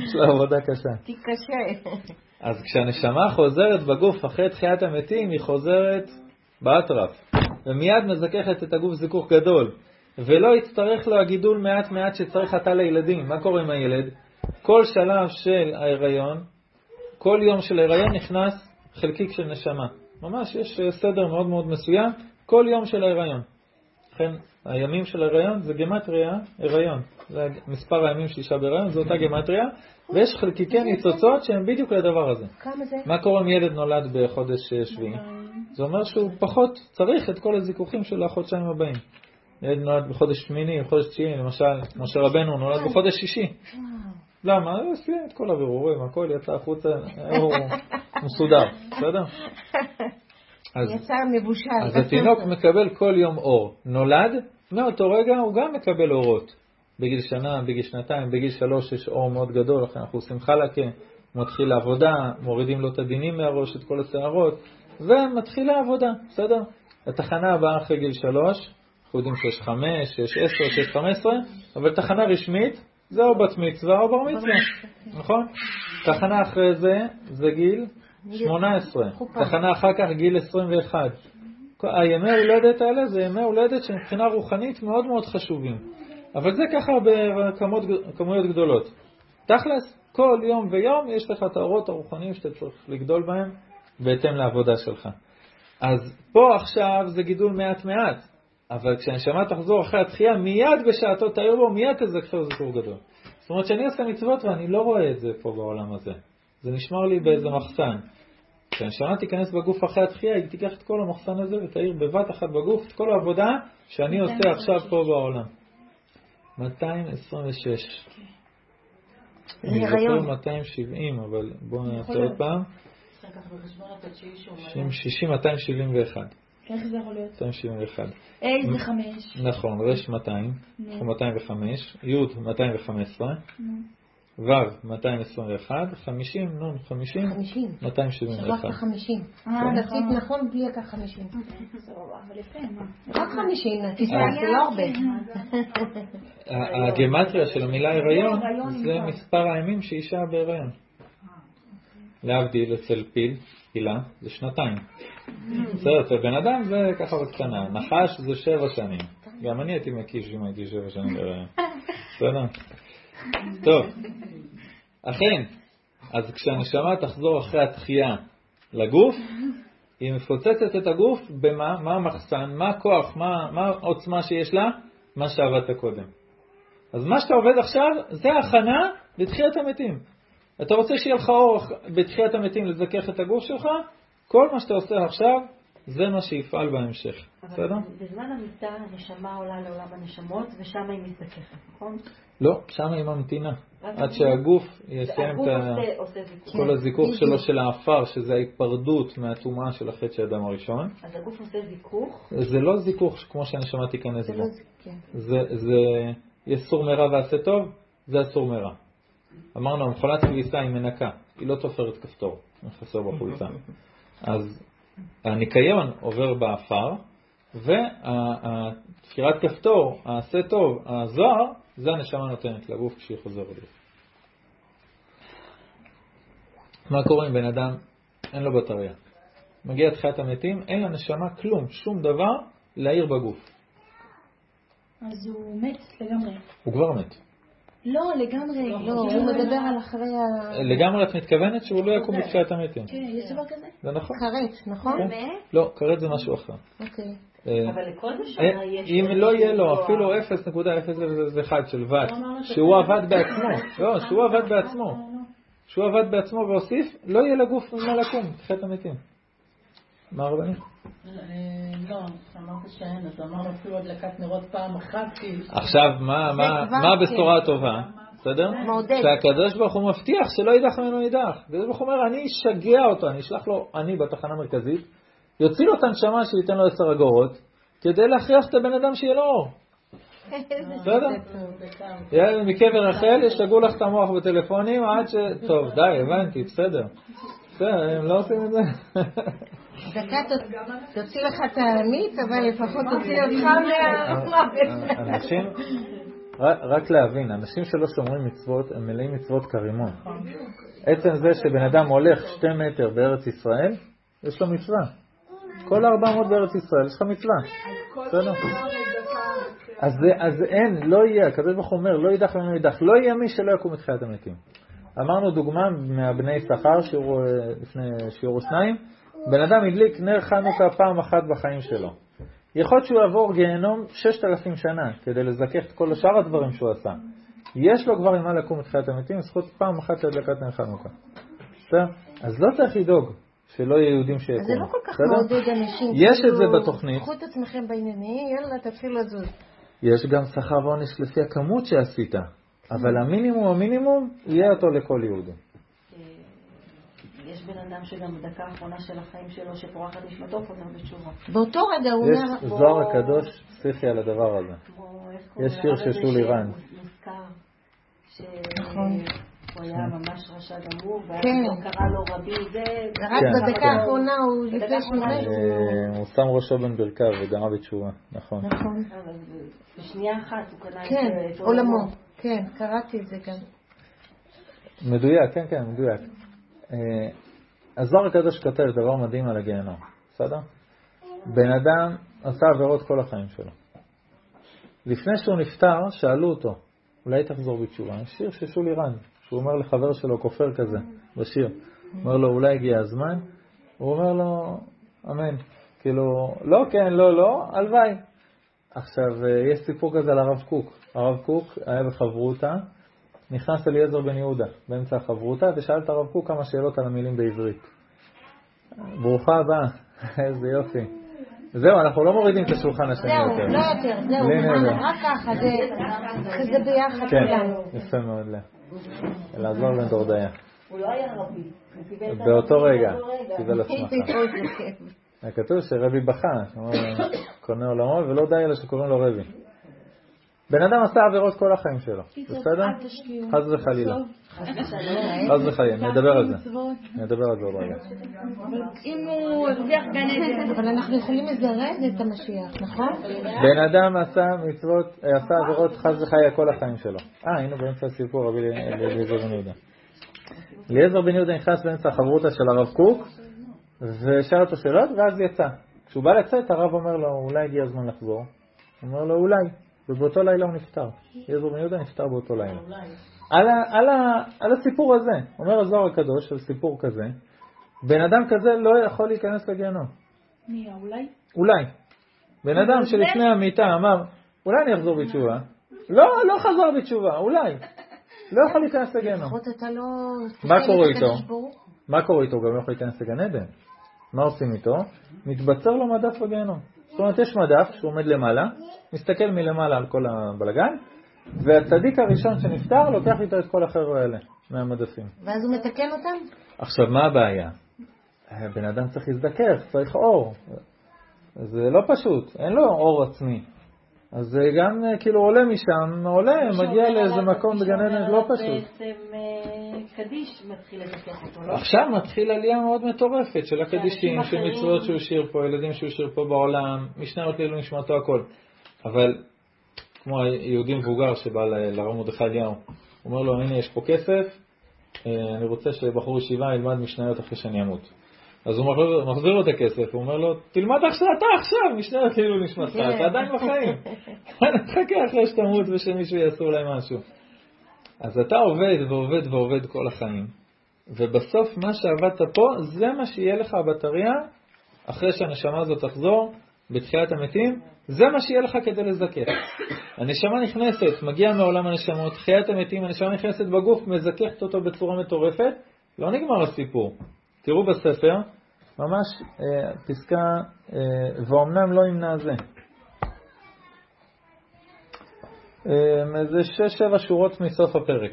יש לו עבודה קשה. תתקשה. אז כשהנשמה חוזרת בגוף אחרי תחיית המתים, היא חוזרת באטרף, ומיד מזככת את הגוף זיכוך גדול, ולא יצטרך לו הגידול מעט מעט שצריך עתה לילדים. מה קורה עם הילד? כל שלב של ההיריון, כל יום של ההיריון נכנס חלקיק של נשמה. ממש יש אה, סדר מאוד מאוד מסוים, כל יום של ההיריון. לכן הימים של ההיריון זה גמטריה הריון. זה מספר הימים של אישה בהיריון, זו אותה גמטריה, ויש חלקיקי ניצוצות שהם בדיוק לדבר הזה. כמה זה? מה קורה אם ילד נולד בחודש אה, שביעי? זה אומר שהוא פחות צריך את כל הזיכוכים של החודשיים הבאים. ילד נולד בחודש שמיני, בחודש תשיעי, למשל, משה רבנו נולד בחודש שישי. למה? הוא סיים את כל הבירורים, הכל יצא החוצה, מסודר, בסדר? אז יצא מבושל. אז התינוק מקבל כל יום אור. נולד, מאותו רגע הוא גם מקבל אורות. בגיל שנה, בגיל שנתיים, בגיל שלוש יש אור מאוד גדול, לכן אנחנו עושים חלקה, מתחיל לעבודה, מורידים לו את הדינים מהראש, את כל השערות, ומתחילה העבודה, בסדר? התחנה הבאה אחרי גיל שלוש, אנחנו יודעים שיש חמש, שיש עשר, שיש חמש עשרה, אבל תחנה רשמית זה או בת מצווה או בר מצווה, נכון? תחנה אחרי זה, זה גיל 18, חופה. תחנה אחר כך גיל 21. הימי הולדת האלה זה ימי הולדת שמבחינה רוחנית מאוד מאוד חשובים. אבל זה ככה בכמויות גדולות. תכלס, כל יום ויום יש לך את האורות הרוחניים שאתה צריך לגדול בהם בהתאם לעבודה שלך. אז פה עכשיו זה גידול מעט מעט, אבל כשהנשמה תחזור אחרי התחייה, מיד בשעתו תאיר בו, מיד תזכר זכור גדול. זאת אומרת שאני עושה מצוות ואני לא רואה את זה פה בעולם הזה. זה נשמר לי באיזה מחסן. כשהנשמה תיכנס בגוף אחרי התחייה, היא תיקח את כל המחסן הזה ותאיר בבת אחת בגוף את כל העבודה שאני עושה עכשיו פה בעולם. 226. אני זוכר להיריון. 270, אבל בואו נעשה. עוד פעם. צריך לקחת בחשבון את התשיעי שהוא מלא. 60, 60, 271. איך זה יכול להיות? 271. A זה חמש. נכון, רש 200, נו, אנחנו 205, י' 215, נו. ו' 221, 50, נ' 50, 50. 271. שכחת 50. אה, תחתית נכון. נכון בלי לקח 50. סבבה, אבל יפה, מה? רק 50, תשמע, אה. זה לא הרבה. ה- הגימטריה של המילה הריון זה. מספר הימים שאישה בהריון. להבדיל אצל פיל, פילה, זה שנתיים. בסדר, אצל בן אדם זה ככה בקטנה. נחש זה שבע שנים. גם אני הייתי מקיש אם הייתי שבע שנים בהריון. בסדר? טוב, אכן, אז כשהנשמה תחזור אחרי התחייה לגוף, היא מפוצצת את הגוף במה? מה המחסן? מה הכוח? מה, מה העוצמה שיש לה? מה שעבדת קודם. אז מה שאתה עובד עכשיו, זה הכנה לתחיית המתים. אתה רוצה שיהיה לך אור בתחיית המתים לזכך את הגוף שלך? כל מה שאתה עושה עכשיו, זה מה שיפעל בהמשך. בסדר? בזמן המיטה הנשמה עולה לעולם הנשמות ושם היא מזדככת, נכון? לא, שם היא ממתינה. עד שהגוף יסיים את. כל הזיכוך. שלו של האפר, שזה ההיפרדות מהטומאה של החטא של אדם הראשון. אז הגוף עושה זיכוך, זה לא זיכוך כמו שהנשמה תיכנס זה בו. לא זה, כן. זה, זה, יש סור מרע ועשה טוב, זה הסור מרע. אמרנו, המכולת כביסה היא מנקה, היא לא תופרת כפתור, חסר בחולצה. אז הניקיון עובר באפר, והתפירת כפתור, העשה טוב, הזוהר, זה הנשמה נותנת לגוף כשהיא חוזרת לגוף. מה קורה אם בן אדם אין לו בטריה? מגיע תחיית המתים, אין לנשמה כלום, שום דבר להעיר בגוף. אז הוא מת לגמרי. הוא כבר מת. לא, לגמרי. לא, הוא מדבר על אחרי ה... לגמרי את מתכוונת שהוא לא יקום בתחיית המתים. כן, יש דבר כזה? זה נכון. כרת, נכון? כן. לא, כרת זה משהו אחר. אוקיי. אה, אבל לכל אה, נשמה יש... אם לא יהיה לו אפילו כוח. 0.001 של ואט, אמרנו שהוא שזה- עבד בעצמו, לא, שהוא עבד בעצמו, שהוא עבד בעצמו והוסיף, לא יהיה לגוף ממה לקום, תחיית המתים. מה הרבנים? אה, לא, אמרת שאין, אז אמרנו אפילו הדלקת נרות פעם אחת, כאילו. עכשיו, מה- מה הבשורה הטובה? בסדר? מעודד. שהקדוש ברוך הוא מבטיח שלא יידח ממנו יידח. הקדוש ברוך הוא אומר, אני אשגע אותו, אני אשלח לו, אני בתחנה המרכזית, יוציא לו את הנשמה שייתן לו עשר אגורות, כדי להכריח את הבן אדם שיהיה לו אור. בסדר? מקבר רחל ישגעו לך את המוח בטלפונים עד ש... טוב, די, הבנתי, בסדר. בסדר, הם לא עושים את זה. דקה תוציא לך את המיץ, אבל לפחות תוציא אותך מהמוות. אנשים, רק- להבין, אנשים שלא שומרים מצוות, הם מלאים מצוות כרימון. עצם זה שבן אדם הולך שתי מטר בארץ ישראל, יש לו מצווה. כל 400 בארץ ישראל, יש לך מצווה. בסדר? אז, אז אין, לא יהיה, הקדוש ברוך הוא אומר, לא יידח ממנו יידח, לא יהיה מי שלא יקום מתחיית המתים. אמרנו דוגמה מהבני שכר, שיעור, אה, לפני שיעור או שניים, בן אדם הדליק נר חנוכה פעם אחת בחיים שלו. יכול להיות שהוא יעבור גיהנום 6,000 שנה כדי לזכך את כל שאר הדברים שהוא עשה. יש לו כבר עם מה לקום מתחיית המתים, זכות פעם אחת להדלקת נר חנוכה. בסדר? אז לא צריך לדאוג שלא יהיו יהודים שיקומו. זה לא כל כך? מעודד אנשים. יש את זה כאילו, בתוכנית. קחו את עצמכם בעניינים, יאללה, תתחילו לזוז. יש גם שכר ועונש לפי הכמות שעשית, אבל המינימום המינימום יהיה אותו לכל יהודי. יש בן אדם שגם בדקה האחרונה של החיים שלו, שפורחת נשמתו, חוזר בתשובה. באותו רגע הוא יש אומר, זוהר הקדוש פסיכי על הדבר הזה. יש שיר של שולי רן. נכון. שהוא היה ממש רשע גמור, ואז כן. פתאום קרא לו רבי זה, רק כן, בדקה כן. האחרונה הוא לפני שמונה. אה, הוא שם ראשו בין ברכיו וגרם בתשובה, נכון. נכון. בשנייה אחת הוא קנה כן, את עולמו. כן, קראתי את זה גם. מדויק, כן, כן, מדויק. הזוהר הקדוש כותב דבר מדהים על הגיהנום, בסדר? בן אדם עשה עבירות כל החיים שלו. לפני שהוא נפטר, שאלו אותו, אולי תחזור בתשובה. שיר של שולי רן, שהוא אומר לחבר שלו, כופר כזה, בשיר. אומר לו, אולי הגיע הזמן? הוא אומר לו, אמן. כאילו, לא כן, לא, לא, הלוואי. עכשיו, אה, יש סיפור כזה על הרב קוק. הרב קוק היה בחברותה, נכנס אליעזר בן יהודה באמצע החברותה ושאל את הרב קוק כמה שאלות על המילים בעברית. ברוכה הבאה, איזה יופי. זהו, אנחנו לא מורידים את השולחן השני זהו, יותר. לא יותר, זהו. רק ככה, זה ביחד כן, כולנו. יפה מאוד, לאה. אלעזור בן דורדיה. הוא לא היה רבי. הוא קיבל את באותו רגע, באותו רגע. קיבל הסמכה. היה כתוב שרבי בכה, קונה עולמו ולא די אלא שקוראים לו רבי. בן אדם עשה עבירות כל החיים שלו, בסדר? חס וחלילה. חס וחלילה, נדבר על זה. נדבר על זה עוד רגע. אם הוא הרוויח גן עדן. אבל אנחנו יכולים לזרז את המשיח, נכון? בן אדם עשה מצוות, אה, עשה עבירות חס וחלילה כל החיים שלו. אה, היינו באמצע הסיפור רבי אליעזר בן יהודה. אליעזר בן יהודה נכנס באמצע החברותא של הרב קוק, ושאל אותו שאלות, ואז יצא. כשהוא בא לצאת, הרב אומר לו, אולי הגיע הזמן לחזור. הוא אומר לו, אולי. ובאותו לילה הוא נפטר. אליעזר בן יהודה נפטר באותו לילה. על, ה, על, ה, על הסיפור הזה, אומר הזוהר הקדוש על סיפור כזה, בן אדם כזה לא יכול להיכנס לגיהנום. מי, אולי? אולי. בן אדם שלפני המיטה אמר, אולי אני אחזור בתשובה. לא, לא חזר בתשובה, אולי. לא יכול להיכנס לגיהנום. לפחות אתה לא... מה קורה איתו? מה קורה איתו? הוא גם לא יכול להיכנס לגן עדן. מה עושים איתו? מתבצר לו מדף בגיהנום. אומרת, יש מדף שהוא עומד למעלה, מסתכל מלמעלה על כל הבלגן, והצדיק הראשון שנפטר לוקח איתו את כל החבר'ה האלה מהמדפים. ואז הוא מתקן אותם? עכשיו, מה הבעיה? בן אדם צריך להזדכך, צריך אור. זה לא פשוט, אין לו אור עצמי. אז זה גם אה, כאילו עולה משם, עולה, מגיע לאיזה מקום בגן עדן, לא פשוט. בעצם אה, קדיש מתחיל לתקף אותו, לא? עכשיו מתחיל עלייה מאוד מטורפת של הקדישים, של מצוות שהוא השאיר פה, ילדים שהוא השאיר פה בעולם, משניות לעילוי נשמתו הכל. אבל כמו היהודי מבוגר שבא לרב מרדכי אליהו, הוא אומר לו, הנה יש פה כסף, אה, אני רוצה שבחור ישיבה ילמד משניות אחרי שאני אמות. אז הוא מחזיר- לו את הכסף, הוא אומר לו, תלמד עכשיו, אתה עכשיו, משניות לעילוי נשמתך, כן. אתה עדיין בחיים. תחכה אחרי שתמות ושמישהו יעשו אולי משהו. אז אתה עובד ועובד ועובד כל החיים, ובסוף מה שעבדת פה, זה מה שיהיה לך בטריה, אחרי שהנשמה הזאת תחזור, בתחיית המתים, זה מה שיהיה לך כדי לזכך. הנשמה נכנסת, מגיעה מעולם הנשמות, תחיית המתים, הנשמה נכנסת בגוף, מזככת אותו בצורה מטורפת, לא נגמר הסיפור. תראו בספר, ממש אה, פסקה, אה, ואומנם לא ימנע זה. אה, איזה שש-שבע שורות מסוף הפרק.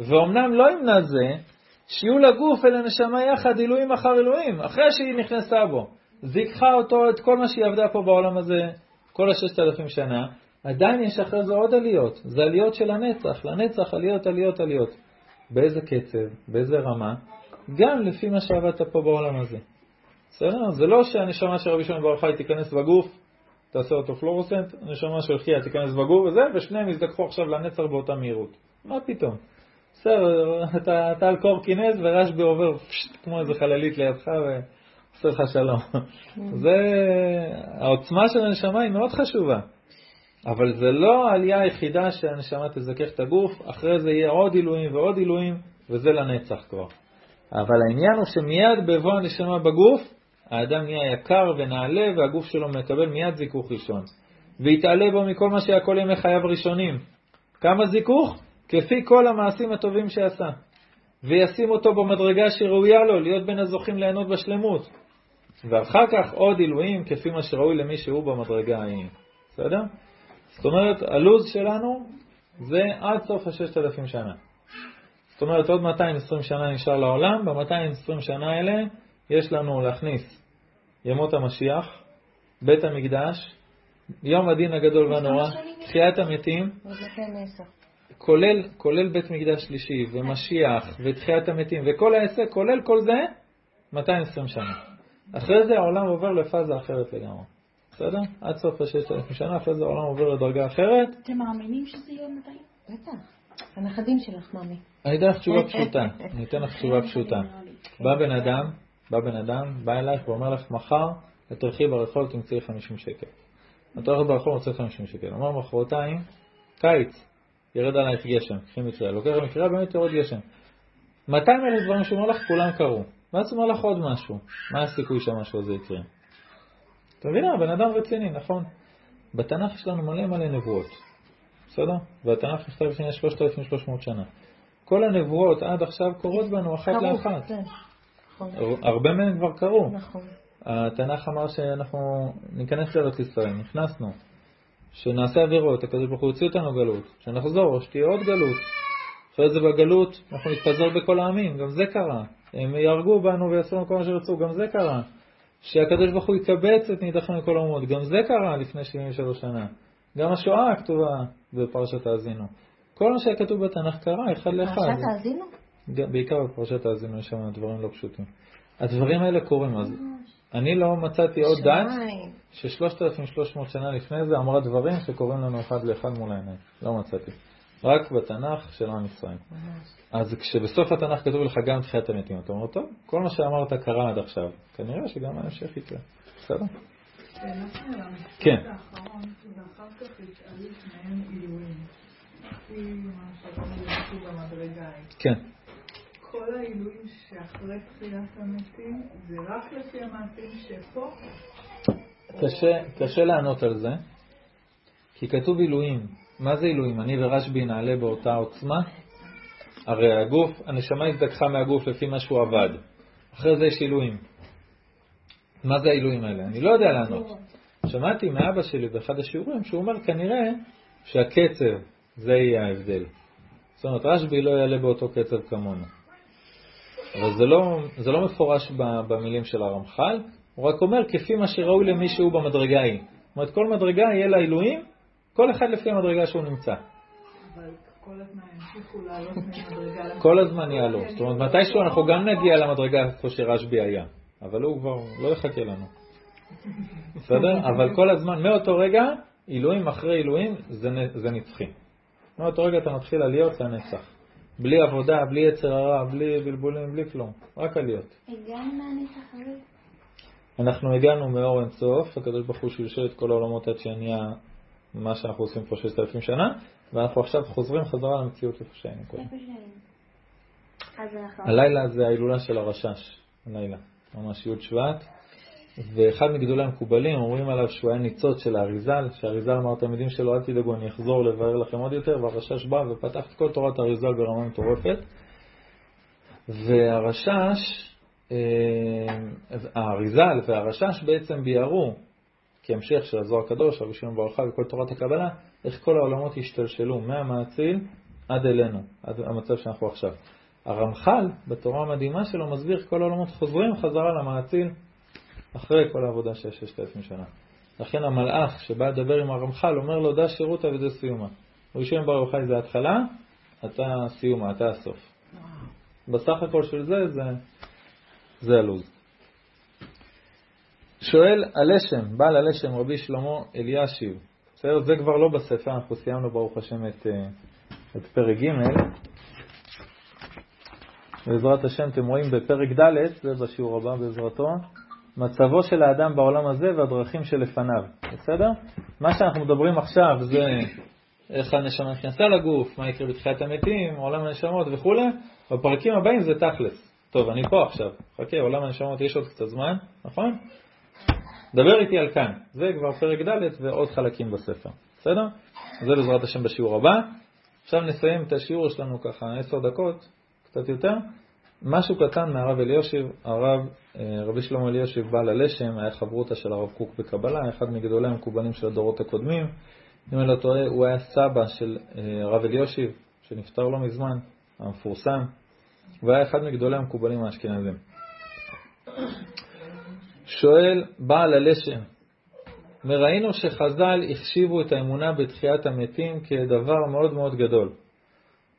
ואומנם לא ימנע זה שיהיו לגוף ולנשמה יחד עילויים אחר עילויים, אחרי שהיא נכנסה בו. זיככה אותו את כל מה שהיא עבדה פה בעולם הזה כל הששת אלפים שנה, עדיין יש אחרי זה עוד עליות, זה עליות של הנצח, לנצח עליות, עליות, עליות. באיזה קצב, באיזה רמה, גם לפי מה שעבדת פה בעולם הזה. בסדר? זה לא שהנשמה של רבי שמעון בר חי תיכנס בגוף, תעשה אותו פלורוסנט, הנשמה של חייה תיכנס בגוף וזה, ושניהם יזדקחו עכשיו לנצח באותה מהירות. מה פתאום? בסדר, אתה, אתה על קורקינז ורשב"י עובר פשט, כמו איזה חללית לידך ועושה לך שלום. זה, העוצמה של הנשמה היא מאוד חשובה. אבל זה לא העלייה היחידה שהנשמה תזכך את הגוף, אחרי זה יהיה עוד עילויים ועוד עילויים, וזה לנצח כבר. אבל העניין הוא שמיד בבוא הנשמה בגוף, האדם נהיה יקר ונעלה, והגוף שלו מקבל מיד זיכוך ראשון. ויתעלה בו מכל מה שהיה כל ימי חייו ראשונים. כמה זיכוך? כפי כל המעשים הטובים שעשה. וישים אותו במדרגה שראויה לו, להיות בין הזוכים ליהנות בשלמות. ואחר כך עוד עילויים כפי מה שראוי למי שהוא במדרגה ההיא. בסדר? זאת אומרת, הלו"ז שלנו זה עד סוף הששת אלפים שנה. זאת אומרת, עוד 220 שנה נשאר לעולם, ב-220 שנה האלה יש לנו להכניס ימות המשיח, בית המקדש, יום הדין הגדול והנורא, תחיית המתים, כולל, כולל בית מקדש שלישי ומשיח ותחיית המתים וכל העסק, כולל כל זה, 220 שנה. אחרי זה העולם עובר לפאזה אחרת לגמרי. בסדר? עד סוף הששת אלפים שנה, אחרי זה העולם עובר לדרגה אחרת. אתם מאמינים שזה יהיה מתי? בטח. הנכדים שלך, ממי. אני אתן לך תשובה פשוטה. אני אתן לך תשובה פשוטה. בא בן אדם, בא בן אדם, בא אלייך ואומר לך, מחר את תלכי ברחוב תמצאי 50 שקל. את הולכת ברחוב מוצאת 50 שקל. אומר מחרתיים, קיץ, ירד עלייך גשם, קחי מקרה. לוקח מקרה, באמת יורד גשם. 200 אלף דברים שהוא אומר לך, כולם קרו. ואז הוא אומר לך עוד משהו. מה הסיכוי שהמשהו הזה יקרה? אתה מבין? הבן אדם רציני, נכון? בתנ"ך יש לנו מלא מלא נבואות. בסדר? והתנ"ך נכתב לפני 3,300 שנה. כל הנבואות עד עכשיו קורות בנו אחת לאחת. נכון. הרבה מהן כבר קרו. נכון. התנ"ך אמר שאנחנו ניכנס לארץ ישראל, נכנסנו. שנעשה עבירות, הקדוש ברוך הוא יוציא אותנו גלות, שנחזור, שתהיה עוד גלות. אחרי זה בגלות אנחנו נתפזר בכל העמים, גם זה קרה. הם יהרגו בנו ויעשו לנו כל מה שרצו, גם זה קרה. שהקדוש ברוך הוא יקבץ את נידחנו מכל האומות, גם זה קרה לפני 73 שנה. גם השואה כתובה בפרשת האזינו. כל מה שהיה כתוב בתנ"ך קרה אחד לאחד. פרשת האזינו? בעיקר בפרשת האזינו יש שם דברים לא פשוטים. הדברים האלה קורים, אז אני לא מצאתי עוד דת ש-3,300 שנה לפני זה אמרה דברים שקורים לנו אחד לאחד מול העיניים. לא מצאתי. רק בתנ"ך של עם ישראל. אז כשבסוף התנ"ך כתוב לך גם תחיית המתים, אתה אומר, טוב, כל מה שאמרת קרה עד עכשיו, כנראה שגם ההמשך יקרה. בסדר? כן. כן. כל העילויים שאחרי תחיית המתים, זה רק לפי המעשים שפה? קשה, קשה לענות על זה, כי כתוב עילויים. מה זה עילויים? אני ורשב"י נעלה באותה עוצמה? הרי הגוף, הנשמה הזדככה מהגוף לפי מה שהוא עבד. אחרי זה יש עילויים. מה זה העילויים האלה? אני לא יודע לענות. שמעתי מאבא שלי באחד השיעורים שהוא אומר כנראה שהקצב זה יהיה ההבדל. זאת אומרת, רשב"י לא יעלה באותו קצב כמונו. אבל זה לא, זה לא מפורש במילים של הרמח"ל, הוא רק אומר כפי מה שראוי למי שהוא במדרגה ההיא. זאת אומרת, כל מדרגה יהיה לה עילויים, כל אחד לפי המדרגה שהוא נמצא. אבל כל הזמן ימשיכו לעלות ממדרגה למדרגה. כל הזמן יעלו. זאת אומרת, מתישהו אנחנו גם נגיע למדרגה איפה שרשב"י היה, אבל הוא כבר לא יחכה לנו. בסדר? אבל כל הזמן, מאותו רגע, עילויים אחרי עילויים, זה, זה נצחי. מאותו רגע אתה מתחיל עליות לנצח. בלי עבודה, בלי יצר הרע, בלי בלבולים, בלי כלום. רק עליות. הגענו מהנצח הזה? אנחנו הגענו מאור אינסוף, הקדוש ברוך הוא שלשל את כל העולמות עד שנהיה מה שאנחנו עושים פה ששת אלפים שנה, ואנחנו עכשיו חוזרים חזרה למציאות איפה שהיינו קודם. הלילה זה ההילולה של הרשש, הלילה, ממש י' שבט, ואחד מגדולי המקובלים אומרים עליו שהוא היה ניצוץ של האריזל, שהאריזל אמר לתלמידים שלו, אל תדאגו, אני אחזור לבאר לכם עוד יותר, והרשש בא ופתח את כל תורת האריזל ברמה מטורפת, והרשש, אה, האריזל והרשש בעצם ביארו כהמשך של הזוהר הקדוש, רבי שמעון ברכה וכל תורת הקבלה, איך כל העולמות השתלשלו מהמאציל עד אלינו, עד המצב שאנחנו עכשיו. הרמח"ל, בתורה המדהימה שלו, מסביר כל העולמות חוזרים חזרה למאציל אחרי כל העבודה של ששת אלפים שנה. לכן המלאך שבא לדבר עם הרמח"ל אומר לו, דע שירותא וזה סיומה. רבי שמעון בר יוחאי זה ההתחלה, אתה סיומה, אתה הסוף. בסך הכל של זה, זה, זה הלו"ז. שואל הלשם, בעל הלשם, רבי שלמה אלישיב. בסדר? זה כבר לא בספר, אנחנו סיימנו ברוך השם את, אה, את פרק ג'. בעזרת השם אתם רואים בפרק ד', זה בשיעור הבא בעזרתו, מצבו של האדם בעולם הזה והדרכים שלפניו. בסדר? מה שאנחנו מדברים עכשיו זה איך הנשמה נכנסה לגוף, מה יקרה בתחיית המתים, עולם הנשמות וכו'. בפרקים הבאים זה תכלס. טוב, אני פה עכשיו. חכה, עולם הנשמות יש עוד קצת זמן, נכון? דבר איתי על כאן. זה כבר פרק ד' ועוד חלקים בספר. בסדר? זה בעזרת השם בשיעור הבא. עכשיו נסיים את השיעור שלנו ככה עשר דקות, קצת יותר. משהו קטן מהרב אליושיב, הרב אה, רבי שלמה אליושיב בעל הלשם, היה חברותא של הרב קוק בקבלה, אחד מגדולי המקובלים של הדורות הקודמים. אם אני לא טועה, הוא היה סבא של אה, הרב אליושיב, שנפטר לא מזמן, המפורסם, והיה אחד מגדולי המקובלים האשכנזים. שואל בעל הלשם, וראינו שחז"ל החשיבו את האמונה בתחיית המתים כדבר מאוד מאוד גדול.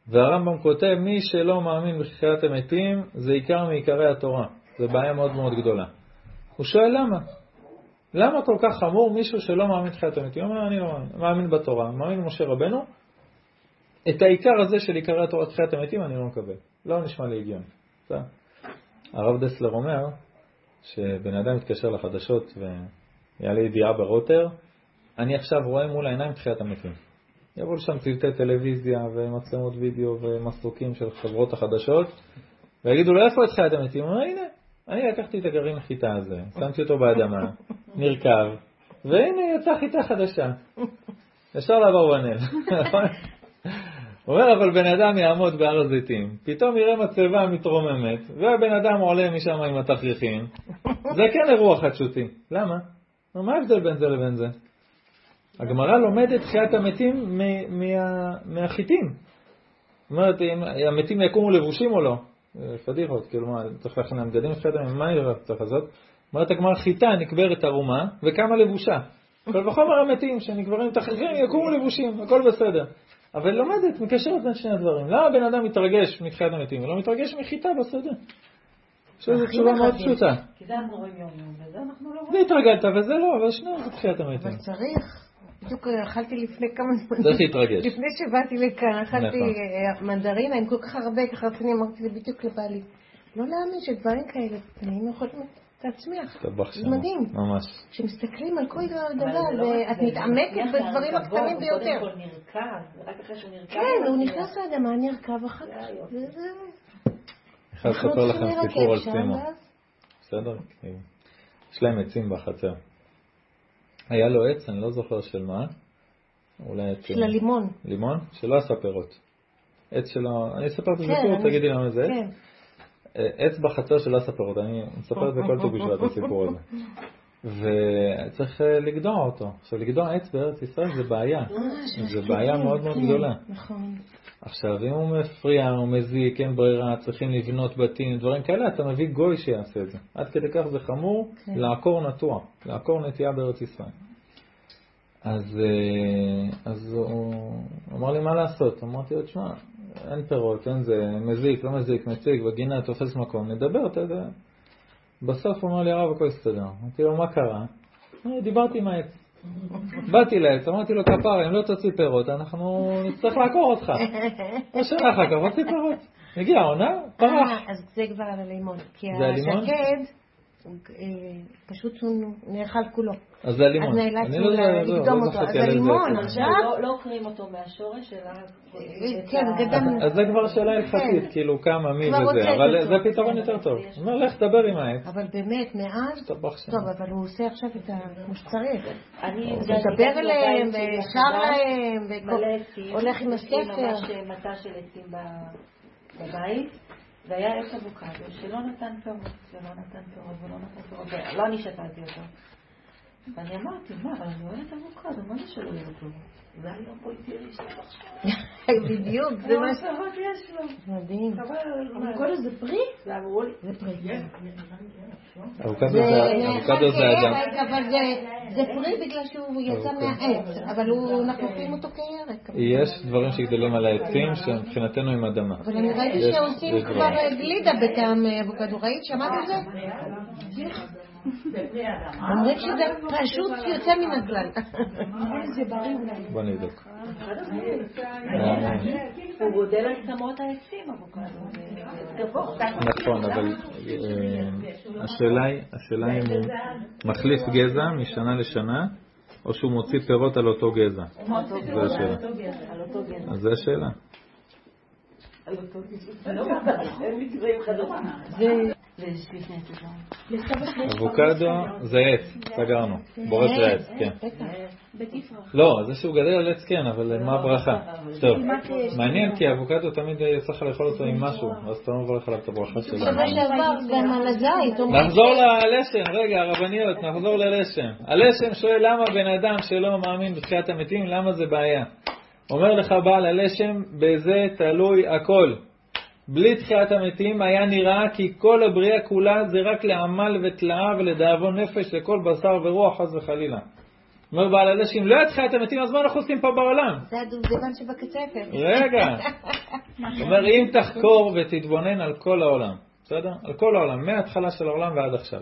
והרמב"ם כותב, מי שלא מאמין בתחיית המתים זה עיקר מעיקרי התורה. זו בעיה מאוד מאוד גדולה. הוא שואל למה? למה כל כך חמור מישהו שלא מאמין בתחיית המתים? הוא אומר, אני לא מאמין, מאמין בתורה, מאמין במשה רבנו, את העיקר הזה של עיקרי התורה תחיית המתים אני לא מקבל. לא נשמע לי הגיוני. הרב דסלר אומר שבן אדם מתקשר לחדשות ויעלה ידיעה ברוטר, אני עכשיו רואה מול העיניים תחיית המתים. יבואו לשם צוותי טלוויזיה ומצלמות וידאו ומסרוקים של חברות החדשות ויגידו לו איפה תחיית המתים? הוא אומר הנה, אני לקחתי את הגרעין החיטה הזה, שמתי אותו באדמה, נרכב, והנה יצאה חיטה חדשה. ישר לאברבנאל. הוא אומר, אבל בן אדם יעמוד בהר הזיתים, פתאום יראה מצבה מתרוממת, והבן אדם עולה משם עם התכריכים. זה כן אירוע חדשותי. למה? מה ההבדל בין זה לבין זה? הגמרא לומדת תחיית המתים מהחיטים. זאת אומרת, אם המתים יקומו לבושים או לא. פדיחות, כאילו מה, צריך להכין להם בגדים לתחיית המתים, מה צריך לעשות? אומרת הגמרא, חיטה נקברת ערומה וכמה לבושה. כל וחומר המתים שנקברים תכריכים יקומו לבושים, הכל בסדר. אבל לומדת, מקשרת בין שני הדברים. למה בן אדם מתרגש מתחיית המתים? הוא לא מתרגש מחיטה בשדה. יש לזה תשובה מאוד פשוטה. כי זה אנחנו רואים יום-יום, וזה אנחנו לא רואים. זה התרגלת וזה לא, אבל שניהם זה תחיית המתים. אבל צריך. בדיוק אכלתי לפני כמה זמן. צריך להתרגש. לפני שבאתי לכאן, אכלתי נכון. אה, מנדרינה עם כל כך הרבה, ככה רציני, אמרתי זה בדיוק לבעלי. לא להאמין שדברים כאלה קטנים יכולים להצמיח. זה. מדהים. ממש. כשמסתכלים על כל דבר, לא רק- ואת זה מתעמקת בדברים הקטנים ביותר. קודם כל נרקב, ורק אחרי שהוא נרקב... כן, הוא. נכנס לאדמה, נרכב אחר כך. אני חייב אנחנו לספר לכם סיפור על סימו. ואז- בסדר? יש להם עצים בחצר. היה לו עץ, אני לא זוכר של מה. אולי. של הלימון. לימון? שלא עשה פירות. עץ שלו, אני אספר את כן, הסיפור, אני- תגידי למה זה עץ. כן. אה, עץ בחצר שלא עשה פירות, אני מספר את זה כל טוב בשביל הסיפור הזה. וצריך אה, לגדוע אותו. עכשיו, לגדוע עץ בארץ ישראל זה בעיה. זה בעיה מאוד מאוד כן, גדולה. נכון. עכשיו, אם הוא מפריע, הוא מזיק, אין ברירה, צריכים לבנות בתים, דברים כאלה, אתה מביא גוי שיעשה את זה. עד כדי כך זה חמור, כן. לעקור נטוע, לעקור נטייה בארץ ישראל. אז, אה, אז הוא אמר לי, מה לעשות? אמרתי לו, תשמע, אין פירות, אין זה, מזיק, לא מזיק, מציג, בגינה, תופס מקום, נדבר, אתה יודע. בסוף הוא אמר לי, הרב, הכל יסתדר. אמרתי לו, מה קרה? דיברתי עם העץ. באתי לעץ, אמרתי לו, כפרה, אם לא תוציא פירות, אנחנו נצטרך לעקור אותך. לא שנה אחר כך, הוציא פירות. הגיעה העונה, פרח. אה, אז זה כבר על הלימון. כי? השקד, אה, פשוט הוא נאכל כולו. אז זה הלימון. אז נאלצנו אני לא לא, לקדום לא אותו. אז הלימון, עץ. עכשיו- לא- עוקרים אותו מהשורש, אלא... כן, גם- אז- זה כבר שאלה הלכתית, כן. כאילו כמה, מי וזה, אבל. זה פתרון יותר טוב. הוא אומר, לך תדבר עם העץ, אבל באמת, מאז... טוב, אבל הוא עושה עכשיו את ה... כמו שצריך. אני מדבר אליהם, ושר להם, מלא וכל- עצים. הולך עם הספר. ממש מטע של עצים ב- בבית, והיה עץ אבוקדו שלא נתן פירות, ולא נתן פירות, ולא נתן פירות, ולא אני שתלתי אותו. ואני אמרתי, מה, אבל אני אוהבת אבוקדו, מה זה שלא יהיה טוב? זה היה פה איתי ראשון עכשיו. בדיוק, זה מה ש... מה יש לו? מדהים. אבוקדו זה פרי? זה אמרו לי. זה פרי. אבוקדו זה- אדם. אבל זה- פרי בגלל שהוא יצא מהעץ, אבל אנחנו אוכלים אותו כירק. יש דברים שגדלים על העצים שמבחינתנו הם אדמה. אבל אני ראיתי שעושים כבר. אה, גלידה בטעם אה, אבוקדו, ראית? שמעת על זה? אומרים שזה פשוט יוצא מן הכלל. בוא נבדוק. הוא גודל על צמרות העצים. נכון, אבל השאלה היא, השאלה אם הוא מחליף גזע משנה לשנה, או שהוא מוציא פירות על אותו גזע. זו השאלה. על אותו גזע. אז זו השאלה. על אותו גזע. אין מקרים חדשים. ויש לפני תזון. אבוקדו זה עץ, סגרנו. בורש לעץ, כן. לא, זה שהוא גדל על עץ כן, אבל מה הברכה? טוב, מעניין כי אבוקדו תמיד יצא לך לאכול אותו עם משהו, אז אתה לא מברך עליו את הברכה שלו. נחזור ללשם, רגע, הרבניות, נחזור ללשם. הלשם שואל למה בן אדם שלא מאמין בתחיית המתים, למה זה בעיה? אומר לך בעל הלשם, בזה תלוי הכל. בלי תחיית המתים היה נראה כי כל הבריאה כולה זה רק לעמל ותלאה ולדאבון נפש לכל בשר ורוח, חס וחלילה. אומר בעל הלשם, לא היה תחיית המתים, אז מה אנחנו עושים פה בעולם? זה הדובדבן שבקצפת. רגע. אומר, אם תחקור ותתבונן על כל העולם, בסדר? על כל העולם, מההתחלה של העולם ועד עכשיו.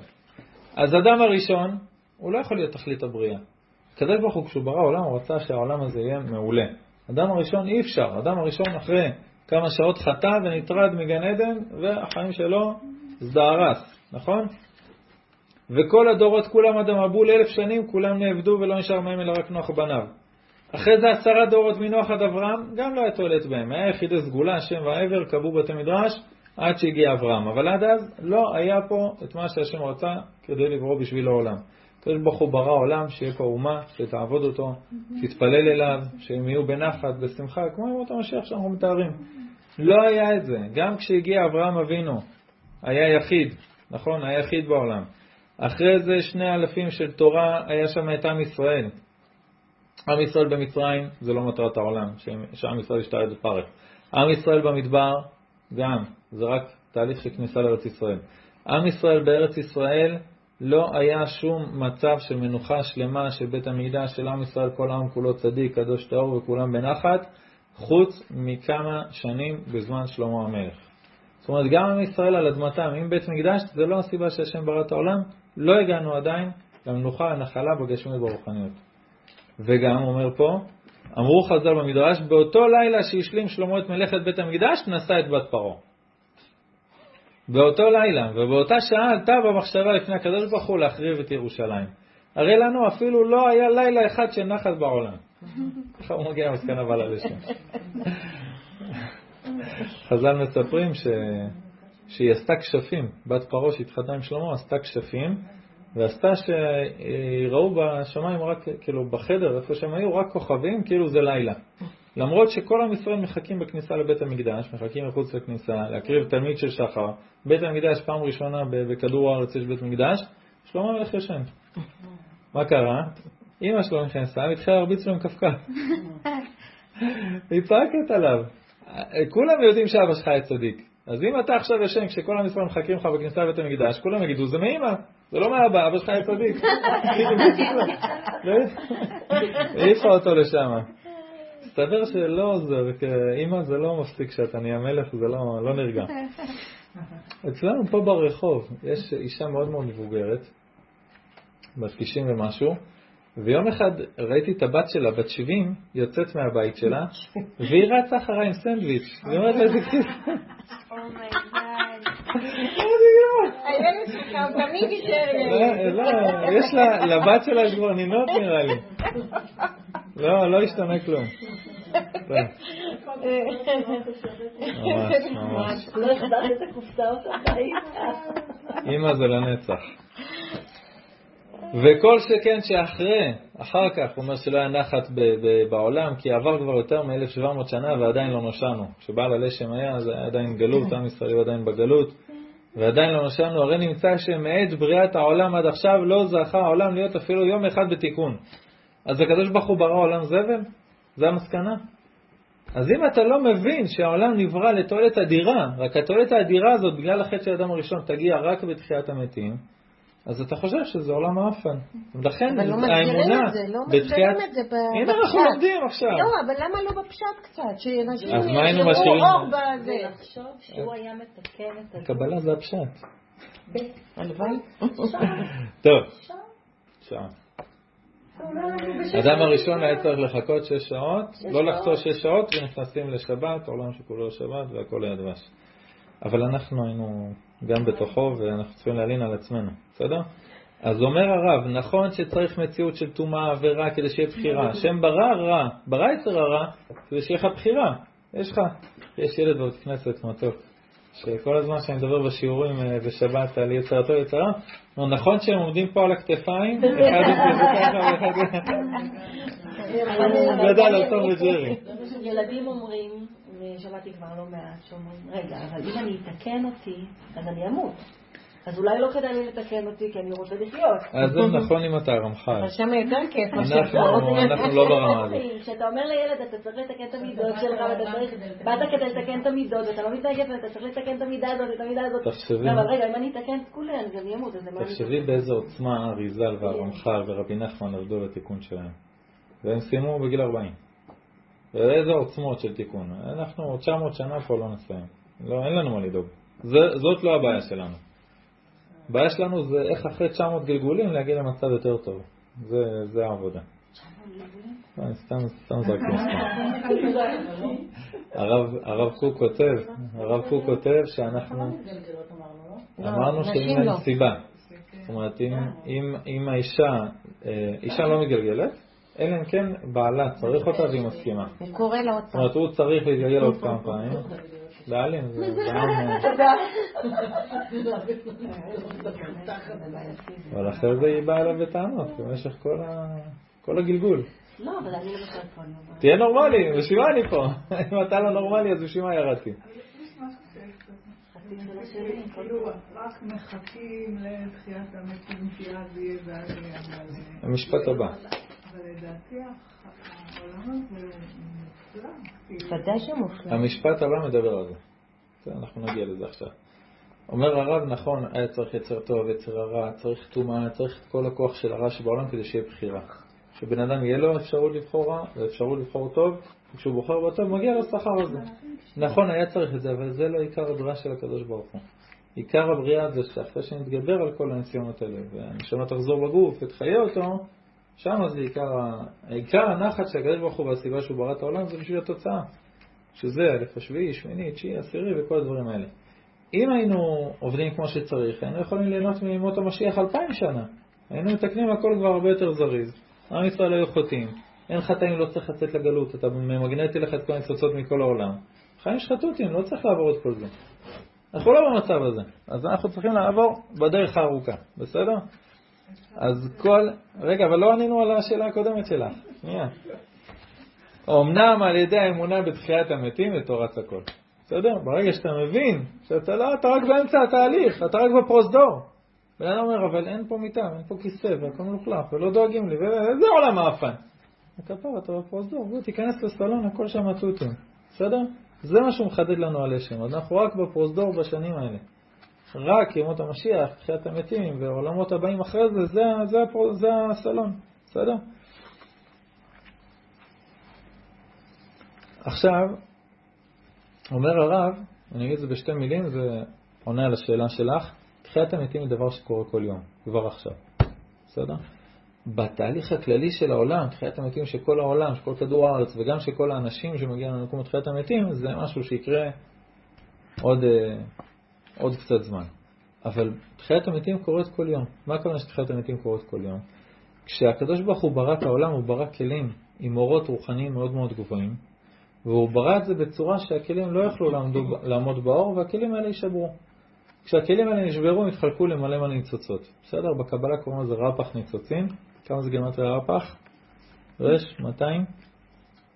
אז אדם הראשון, הוא לא יכול להיות תכלית הבריאה. הקדוש ברוך הוא, כשהוא ברא עולם, הוא רצה שהעולם הזה יהיה מעולה. אדם הראשון אי אפשר. אדם הראשון אחרי כמה שעות חטא ונטרד מגן עדן, והחיים שלו זדהרס, נכון? וכל הדורות כולם עד המבול אלף שנים, כולם נאבדו ולא נשאר מהם אלא רק נוח בניו. אחרי זה עשרה דורות מנוח עד אברהם, גם לא היה תועלת בהם. היה יחידי סגולה, השם והעבר, קבעו בתי מדרש, עד שהגיע אברהם. אבל עד אז לא היה פה את מה שהשם רצה כדי לברוא בשביל העולם. הקדוש ברוך הוא ברא עולם, שיהיה פה אומה, שתעבוד אותו, תתפלל אליו, שהם יהיו בנחת, בשמחה, כמו ימות המשיח שאנחנו מתארים. לא היה את זה. גם כשהגיע אברהם אבינו, היה יחיד, נכון? היה יחיד בעולם. אחרי זה שני אלפים של תורה, היה שם את עם ישראל. עם ישראל במצרים זה לא מטרת העולם, שעם ישראל ישתרת בפרך. עם ישראל במדבר, גם, זה רק תהליך של כניסה לארץ ישראל. עם ישראל בארץ ישראל לא היה שום מצב של מנוחה שלמה של בית המקדש של עם ישראל, כל העם כולו צדיק, קדוש טהור וכולם בנחת, חוץ מכמה שנים בזמן שלמה המלך. זאת אומרת, גם עם ישראל על אדמתם, עם בית מקדש, זה לא הסיבה שהשם ברא את העולם, לא הגענו עדיין למנוחה, הנחלה בגשמיות ברוחניות. וגם, אומר פה, אמרו חז"ל במדרש, באותו לילה שהשלים שלמה את מלאכת בית המקדש, נשא את בת פרעה. באותו לילה, ובאותה שעה עלתה במחשבה לפני הקדוש ברוך הוא להחריב את ירושלים. הרי לנו אפילו לא היה לילה אחד של נחת בעולם. ככה הוא מגיע למסקנה בעל הלשם. חז"ל מספרים ש... שהיא עשתה כשפים, בת פרעה שהתחתנה עם שלמה עשתה כשפים, ועשתה שיראו בשמיים רק, כאילו בחדר, איפה שהם היו, רק כוכבים, כאילו זה לילה. למרות שכל עם ישראל מחכים בכניסה לבית המקדש, מחכים מחוץ לכניסה, להקריב תלמיד של שחר, בית המקדש פעם ראשונה בכדור הארץ יש בית מקדש, שלמה המלך ישן. מה קרה? אמא שלו נכנסה והתחילה להרביץ לו עם קפקף. היא צועקת עליו. כולם יודעים שאבא שלך היה צדיק. אז אם אתה עכשיו ישן כשכל עם ישראל מחכים לך בכניסה לבית המקדש, כולם יגידו, זה מאמא, זה לא מאבא, אבא שלך היה צדיק. העיפה אותו לשם. מסתבר שלא עוזר, כי אימא זה לא מפסיק שאתה נהיה מלך, זה לא, לא נרגע. אצלנו פה ברחוב יש אישה מאוד מאוד מבוגרת, בת 90 ומשהו, ויום אחד ראיתי את הבת שלה, בת 70, יוצאת מהבית שלה, והיא רצה אחריי עם סנדוויץ'. היא אומרת לה, תקשיב. תמיד יישאר ילד. לא, יש לה, לבת שלה יש כבר נינות נראה לי. לא, לא השתנה כלום. אמא זה לנצח. וכל שכן שאחרי, אחר כך, הוא אומר שלא היה נחת בעולם, כי עבר כבר יותר מ-1700 שנה ועדיין לא נושענו. כשבעל הלשם היה, אז היה עדיין גלות, עם ישראל עדיין בגלות, ועדיין לא נושענו, הרי נמצא שמעת בריאת העולם עד עכשיו לא זכה העולם להיות אפילו יום אחד בתיקון. אז הקדוש ברוך הוא ברא עולם זבל? זה המסקנה? אז אם אתה לא מבין שהעולם נברא לתועלת אדירה, רק התועלת האדירה הזאת בגלל החטא של האדם הראשון תגיע רק בתחיית המתים, אז אתה חושב שזה עולם האפן. לכן אבל לא מסבירים האמונה את זה, לא בתחיית... מסבירים את זה ב- הנה אנחנו בפשט. לומדים עכשיו. לא, אבל למה לא בפשט קצת? שאנשים יראו? אור בזה. ולחשוב שהוא היה מתקן את הגוף. קבלה זה הפשט. הלוואי. טוב, שעה. האדם הראשון היה צריך לחכות שש שעות, לא לחצות שש שעות ונכנסים לשבת, עולם שכולו שבת והכל היה דבש. אבל אנחנו היינו גם בתוכו ואנחנו צריכים להלין על עצמנו, בסדר? אז אומר הרב, נכון שצריך מציאות של טומאה ורע כדי שיהיה בחירה. השם ברא רע, ברא יצר הרע כדי שיהיה לך בחירה. יש לך, יש ילד בבית כנסת מתוק, שכל הזמן שאני מדבר בשיעורים אה, בשבת על יצר הטוב ויצר הרע, הוא נכון שהם עומדים פה על הכתפיים, אחד ככה ואחד הוא גדל על תום וג'רי. ילדים אומרים, ושמעתי כבר לא מעט, שאומרים, רגע, אבל אם אני אתקן אותי, אז אני אמות. אז אולי לא כדאי לי לתקן אותי, כי אני רוצה לחיות. אז זה נכון אם אתה רמח"ל. אבל שם יותר כיף. אנחנו. אנחנו לא ברמה הזאת. כשאתה אומר לילד, אתה צריך לתקן את המידות שלך, ואתה צריך, באת כדי לתקן את המידות, ואתה לא מתנגד, ואתה צריך לתקן את המידה הזאת, את המידה הזאת. תחשבי. לא, אבל רגע, אם אני אתקן את כולי, אני אמות, אז למה אני... תחשבי באיזה עוצמה אריזל והרמח"ל ורבי נחמן עבדו לתיקון שלהם. והם סיימו בגיל 40. ואיזה עוצמות של תיקון. אנחנו עוד 900 שנה פה לא נסיים. לא, אין לנו מה לדאוג. זה- זאת לא הבעיה שלנו. הבעיה שלנו זה איך אחרי 900 גלגולים להגיע למצב יותר טוב. זה, זה העבודה. לא, אני סתם, סתם זרקתי מספר. הרב, קוק כותב, הרב קוק כותב שאנחנו, אמרנו נשים שאם אין לא. סיבה, זאת אומרת אם, אם האישה, אה, אישה לא מתגלגלת, אלא אם כן בעלה צריך אותה והיא מסכימה. הוא קורא לה עוד זאת פעם. אומרת הוא צריך להתגלגל עוד כמה פעמים, אה, אבל אחרי זה היא באה אליו בטענות במשך כל הגלגול. לא, אבל אני למשל פה. תהיה נורמלי, בשביל מה אני פה? אם אתה לא נורמלי אז בשביל מה ירדתי? יש משהו שיש כאילו רק מחכים לתחיית המתים כי אז יהיה ואז יהיה אבל... המשפט הבא. אבל לדעתי העולם הזה. ודאי שמופלא. המשפט הבא מדבר על זה. אנחנו נגיע לזה עכשיו. אומר הרב, נכון, היה צריך יצר טוב, יצר הרע, צריך טומאה, צריך את כל הכוח של הרע שבעולם כדי שיהיה בחירה. שבן אדם יהיה לו אפשרות לבחור רע ואפשרות לבחור טוב, וכשהוא בוחר בטוב מגיע לו שכר על זה. נכון, היה צריך את זה, אבל זה לא עיקר הבריאה של הקדוש ברוך הוא. עיקר הבריאה זה שאחרי שנתגבר על כל הניסיונות האלה, והנשמה תחזור בגוף ותחיה אותו, שם זה עיקר, ה- עיקר הנחת של הקדוש ברוך הוא והסיבה שהוא ברא את העולם זה בשביל התוצאה. שזה אלף השביעי, שמיני, תשיעי, עשירי וכל הדברים האלה. אם היינו עובדים כמו שצריך, היינו יכולים ליהנות ממות המשיח אלפיים שנה. היינו מתקנים הכל כבר הרבה יותר זריז. עם ישראל היו חוטאים. אין חטאים, לא צריך לצאת לגלות. אתה ממגנטי לך את כל הניצוצות מכל העולם. חיים שחטותים, לא צריך לעבור את כל זה. אנחנו לא במצב הזה. אז אנחנו צריכים לעבור בדרך הארוכה, בסדר? אז כל... רגע, אבל לא ענינו על השאלה הקודמת שלך. שנייה. אמנם על ידי האמונה בתחיית המתים ותורת הכל. בסדר? ברגע שאתה מבין שאתה לא, אתה רק באמצע התהליך, אתה רק בפרוזדור. בן אדם אומר, אבל אין פה מיטה, אין פה כיסא, והכל מלוכלך, ולא דואגים לי, וזה עולם האפן. הכפר, אתה בפרוזדור, בוא תיכנס לסלון, הכל שם תותים. בסדר? זה מה שהוא מחדד לנו על אשם. אנחנו רק בפרוזדור בשנים האלה. רק ימות המשיח, תחיית המתים, והעולמות הבאים אחרי זה, זה, זה, הפרו- זה הסלון. בסדר? עכשיו, אומר הרב, אני אגיד את זה בשתי מילים, זה עונה על השאלה שלך, תחיית המתים היא דבר שקורה כל יום, כבר עכשיו, בסדר? בתהליך הכללי של העולם, תחיית המתים של כל העולם, של כל כדור הארץ, וגם של כל האנשים שמגיעים למקום לתחיית המתים, זה משהו שיקרה עוד, אה, עוד קצת זמן. אבל תחיית המתים קורית כל יום. מה הכוונה שתחיית המתים קורית כל יום? כשהקדוש ברוך הוא ברא את העולם, הוא ברא כלים עם אורות רוחניים מאוד מאוד גבוהים, והוא ברא את זה בצורה שהכלים לא יכלו לעמדו, לעמוד באור והכלים האלה יישברו. כשהכלים האלה נשברו הם התחלקו למלא מלא ניצוצות. בסדר? בקבלה קוראים לזה רפ"ח ניצוצים. כמה זה גימטריה רפ"ח? רש, 200?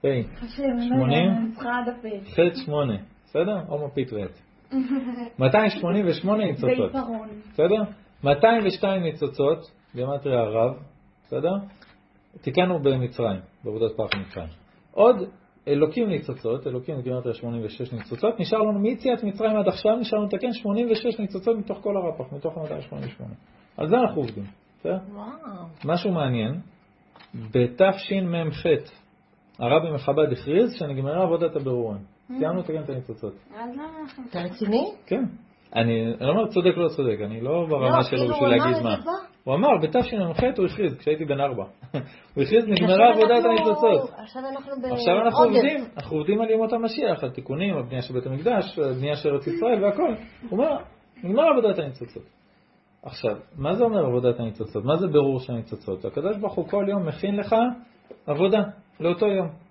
פ', 80? ח' 8. בסדר? או מפית ועט. 288 ניצוצות. בעיפרון. בסדר? 202 ניצוצות, גימטריה הרב, בסדר? תיקנו במצרים, בעבודת פרח במצרים. עוד אלוקים ניצוצות, אלוקים גימטריה 86 ניצוצות, נשאר לנו מיציאת מצרים עד עכשיו, נשאר לנו לתקן 86 ניצוצות מתוך כל הרפ"ח, מתוך ה-288. על זה אנחנו עובדים, בסדר? משהו מעניין, בתשמ"ח הרבי מחב"ד הכריז שנגמרה עבודת הבירורים. סיימנו לתקן את הניצוצות. אז למה אנחנו... אתה רציני? כן. אני לא אומר צודק לא צודק, אני לא ברמה לא, שלו כאילו, בשביל הוא אמר להגיד את מה. הוא אמר, בתשמ"ח הוא הכריז, כשהייתי בן ארבע. הוא הכריז נגמרה עכשיו עבודת אנחנו- הניצוצות. עכשיו אנחנו. עכשיו אנחנו. עובדים, אנחנו עובדים על ימות המשיח, על תיקונים, על בנייה של בית המקדש, על בנייה של ארץ ישראל והכל. הוא אומר, נגמר עבודת הניצוצות. עכשיו, מה זה אומר עבודת הניצוצות? מה זה בירור של הניצוצות? הקדוש ברוך הוא כל יום מכין לך עבודה לאותו יום.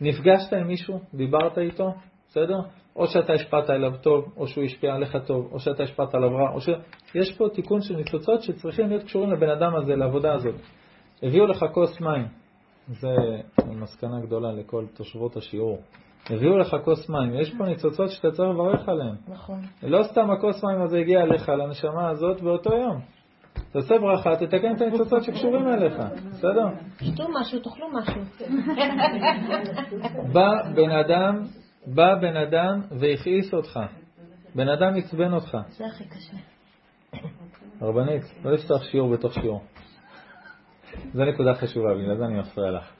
נפגשת עם מישהו, דיברת איתו, בסדר? או שאתה השפעת עליו טוב, או שהוא השפיע עליך טוב, או שאתה השפעת עליו רע, או ש... יש פה תיקון של ניצוצות שצריכים להיות קשורים לבן אדם הזה, לעבודה הזאת. הביאו לך כוס מים, זה מסקנה גדולה לכל תושבות השיעור. הביאו לך כוס מים, יש פה ניצוצות שאתה צריך לברך עליהן. נכון. לא סתם הכוס מים הזה הגיע אליך, לנשמה הזאת, באותו יום. תעשה ברכה, תתקן את הניצוצות שקשורים אליך, בסדר? שתו משהו, תאכלו משהו. בא בן אדם, בא בן אדם והכעיס אותך. בן אדם עצבן אותך. זה הכי קשה. הרבנית, לא לפתוח שיעור בתוך שיעור. זו נקודה חשובה, בגלל זה אני מפריע לך.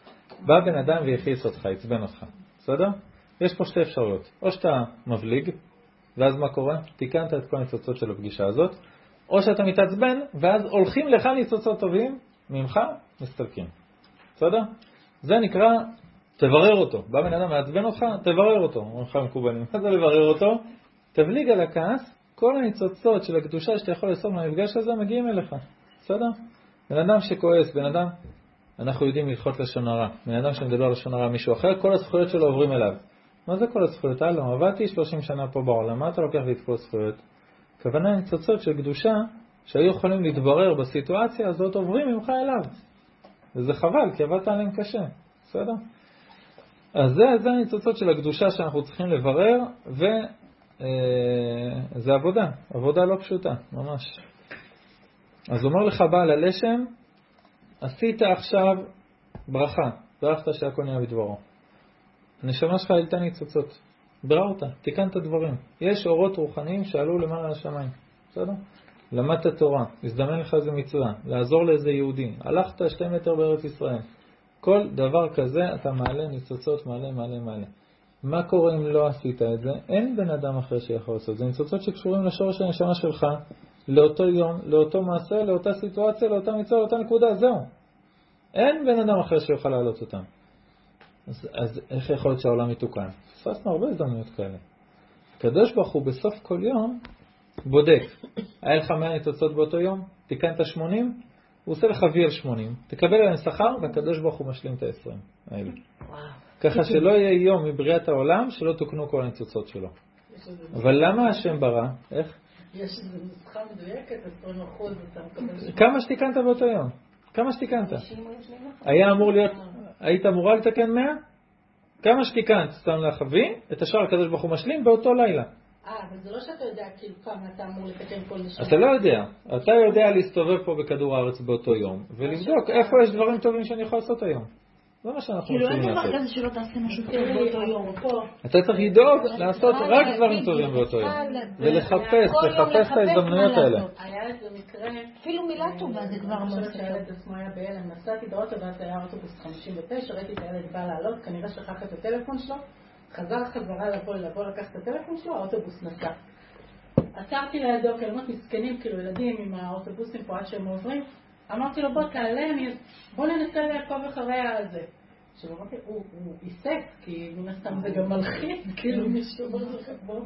בא בן אדם והכעיס אותך, עצבן אותך, בסדר? יש פה שתי אפשרויות. או שאתה מבליג, ואז מה קורה? תיקנת את כל הניצוצות של הפגישה הזאת, או שאתה מתעצבן, ואז הולכים לך ניצוצות טובים, ממך מסתלקים. בסדר? זה נקרא, תברר אותו. בא בן אדם מעצבן אותך, תברר אותו. אומרים לך מקובלים. מה זה לברר אותו? תבליג על הכעס, כל הניצוצות של הקדושה שאתה יכול לאסוף מהמפגש הזה מגיעים אליך. בסדר? בן אדם שכועס, בן אדם, אנחנו יודעים ללחוץ לשון הרע. בן אדם שמדבר לשון הרע מישהו אחר, כל הזכויות שלו עוברים אליו. מה זה כל הזכויות? הלו, עבדתי 30 שנה פה בעולם, מה אתה לוקח לי את כל הזכויות? הכוונה ניצוצות של קדושה שהיו יכולים להתברר בסיטואציה הזאת עוברים ממך אליו. וזה חבל, כי עבדת עליהם קשה. בסדר? אז זה, זה הניצוצות של הקדושה שאנחנו צריכים לברר, וזה עבודה, עבודה לא פשוטה, ממש. אז אומר לך בעל הלשם, עשית עכשיו ברכה, ברכת שהכל נהיה בדברו. הנשמה שלך העלתה ניצוצות, ביררת, תיקנת דברים. יש אורות רוחניים שעלו למעלה לשמיים, בסדר? למדת תורה, הזדמן לך איזה מצווה, לעזור לאיזה יהודי, הלכת שתי מטר בארץ ישראל. כל דבר כזה אתה מעלה ניצוצות, מעלה, מעלה, מעלה. מה קורה אם לא עשית את זה? אין בן אדם אחר שיכול לעשות. זה ניצוצות שקשורים לשורש הנשמה שלך, לאותו יום, לאותו מעשה, לאותה סיטואציה, לאותה מצווה, לאותה נקודה, זהו. אין בן אדם אחר שיוכל להעלות אותם. אז, אז איך יכול להיות שהעולם יתוקן? פספסנו הרבה הזדמנויות כאלה. הקדוש ברוך הוא בסוף כל יום בודק. היה לך 100 ניצוצות באותו יום? תיקנת 80? הוא עושה לך וי על 80. תקבל עליהם שכר והקדוש ברוך הוא משלים את ה-20 האלה. ככה שלא יהיה יום מבריאת העולם שלא תוקנו כל הניצוצות שלו. אבל למה השם ברא? איך? יש איזו נוסחה מדויקת, 20 אחוז אתה מקבל... כמה שתיקנת באותו יום? כמה שתיקנת? היה אמור להיות, היית אמורה לתקן 100? כמה שתיקנת, לך וי, את השאר הקדוש ברוך הוא משלים באותו לילה. אה, אבל זה לא שאתה יודע כאילו כמה אתה אמור לתקן כל נשמה. אתה לא יודע. אתה יודע להסתובב פה בכדור הארץ באותו יום, ולבדוק איפה יש דברים טובים שאני יכול לעשות היום. זה מה שאנחנו כאילו אין רוצים דבר לעשות. כזה שלא תעשה משהו טוב באותו יום. אתה צריך לדאוג לעשות רק דברים טובים באותו יום. ולחפש, לחפש את ההזדמנויות האלה. לעשות. היה איזה מקרה... אפילו מילה טובה זה כבר אני חושבת משהו שהילד. עצמו היה בהלם. נסעתי באוטו ואז היה אוטובוס 59, ראיתי את הילד בא לעלות, כנראה שכח את הטלפון שלו, חזר חזרה לבוא, לבוא לקחת את הטלפון שלו, האוטובוס נסע. עצרתי לידו, אומרת, מסכנים, כאילו ילדים עם האוטובוסים פה עד שהם עוברים. אמרתי לו, בוא תעלה, אני- בוא ננסה לעקוב אחרי הזה. עכשיו אמרתי, הוא הוא היסק, כי מן הסתם זה גם מלחיץ, כאילו מישהו אומר לך, בוא.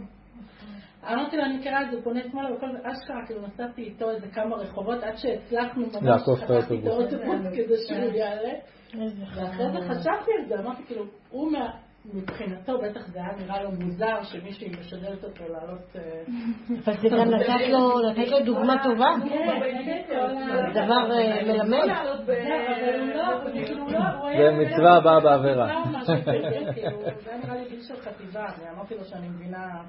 אמרתי לו, אני מכירה את זה, פונה שמאלה, וכל זה, אשכרה, כאילו נסעתי איתו איזה כמה רחובות, עד שהצלחנו ממש, לעקוף את האוטובוס. כדי שהוא יעלה. איזה ואחרי זה. חשבתי על זה, אמרתי, כאילו, הוא מה- מבחינתו, בטח זה היה נראה לו מוזר שמישהי משדלת אותו לעלות... אה, אבל זה גם לתת לו, לתת לו דוגמה טובה. זה דבר אה, מלמד. זה מצווה הבאה בעבירה. זה היה נראה לי גיל של חטיבה, ואמרתי לו שאני מבינה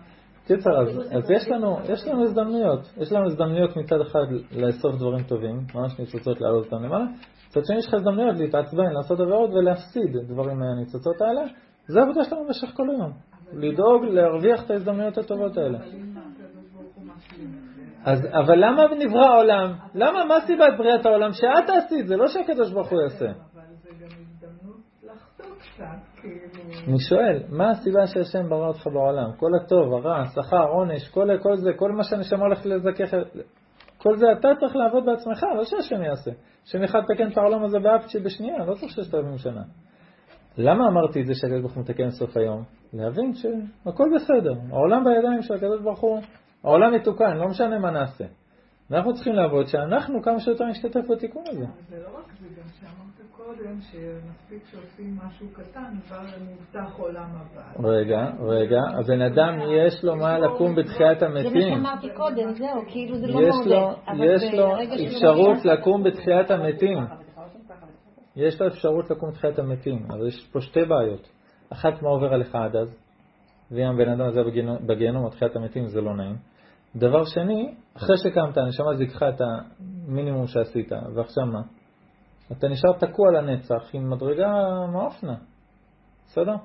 קיצר, אז, אז יש, לנו, יש לנו הזדמנויות. יש לנו הזדמנויות מצד אחד לאסוף דברים טובים, ממש ניצוצות להעלות אותם למעלה. מצד שני יש לך הזדמנויות להתעצבן, לעשות עבירות ולהפסיד דברים מהניצוצות האלה. זה העבודה שלנו במשך כל היום. לדאוג להרוויח את ההזדמנויות הטובות האלה. אז, אבל למה נברא העולם? למה, מה סיבת בריאת העולם? שאת תעשי את זה, לא שהקדוש ברוך הוא יעשה. אני שואל, מה הסיבה שהשם ברא אותך בעולם? כל הטוב, הרע, השכר, עונש, כל, כל זה, כל מה שהנשמה הולכת לזכך, כל זה אתה צריך לעבוד בעצמך, לא שהשם יעשה. השם יכול לתקן את העולם הזה באפצ'י בשנייה, לא צריך ששת אלפים שנה. למה אמרתי את זה שהקדוש ברוך הוא מתקן סוף היום? להבין שהכל בסדר, העולם בידיים של הקדוש ברוך הוא, העולם יתוקן, לא משנה מה נעשה. אנחנו צריכים לעבוד שאנחנו כמה שיותר נשתתף בתיקון הזה. זה לא רק זה, גם שאמרת קודם, שמספיק שעושים משהו קטן, כבר מובטח עולם הבא. רגע, רגע, הבן אדם יש לו מה לקום בתחיית זה מה המתים. שאמרתי קודם, זהו, כאילו זה לא יש לו, מעודד. יש לו שזה אפשרות לקום בתחיית המתים. יש לו אפשרות לקום בתחיית המתים, אבל יש פה שתי בעיות. אחת, מה עובר עליך עד אז? ואם הבן אדם הזה בגיהנום- או תחיית המתים זה לא נעים. דבר שני, אחרי שקמת, הנשמה זיככה את המינימום שעשית, ועכשיו מה? אתה נשאר תקוע לנצח עם מדרגה מאופנה. בסדר?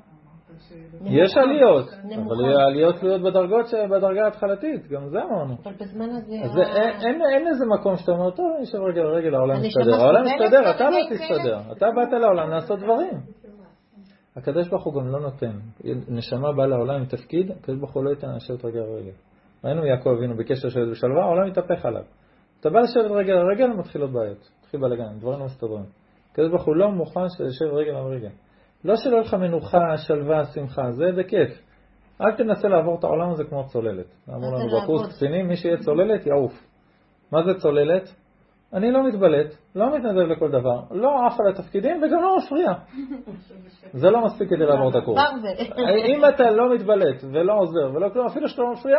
יש עליות. אבל העליות תלויות בדרגות, בדרגה ההתחלתית, גם זה אמרנו. אבל בזמן הזה... אז אין, איזה מקום שאתה אומר, טוב, אני אשב רגל על רגל, העולם מסתדר. העולם סובלת מסתדר, אתה לא תסתדר. אתה באת לעולם לעשות דברים. הקדוש ברוך הוא גם לא נותן. נשמה באה לעולם עם תפקיד, הקדוש ברוך הוא לא ייתן לשבת רגל על רגל. ראינו יעקב אבינו ביקש לשבת בשלווה, העולם מתהפך עליו. אתה בא לשבת רגל על רגל, מתחילות בעיות. מתחיל בלאגן, דברים לא מסתדרים. הקדוש ברוך הוא לא מוכן שתשב רגל על רגל. לא שלא יהיה לך מנוחה, שלווה, שמחה, זה בכיף. אל תנסה לעבור את העולם הזה כמו צוללת. אמרו לנו? בקורס קצינים, מי שיהיה צוללת יעוף. מה זה צוללת? אני לא מתבלט, לא מתנדב לכל דבר, לא עף על התפקידים וגם לא מפריע. זה לא מספיק כדי לעבור את הקורס. אם אתה לא מתבלט ולא עוזר ולא כלום, אפילו שאתה לא מפריע,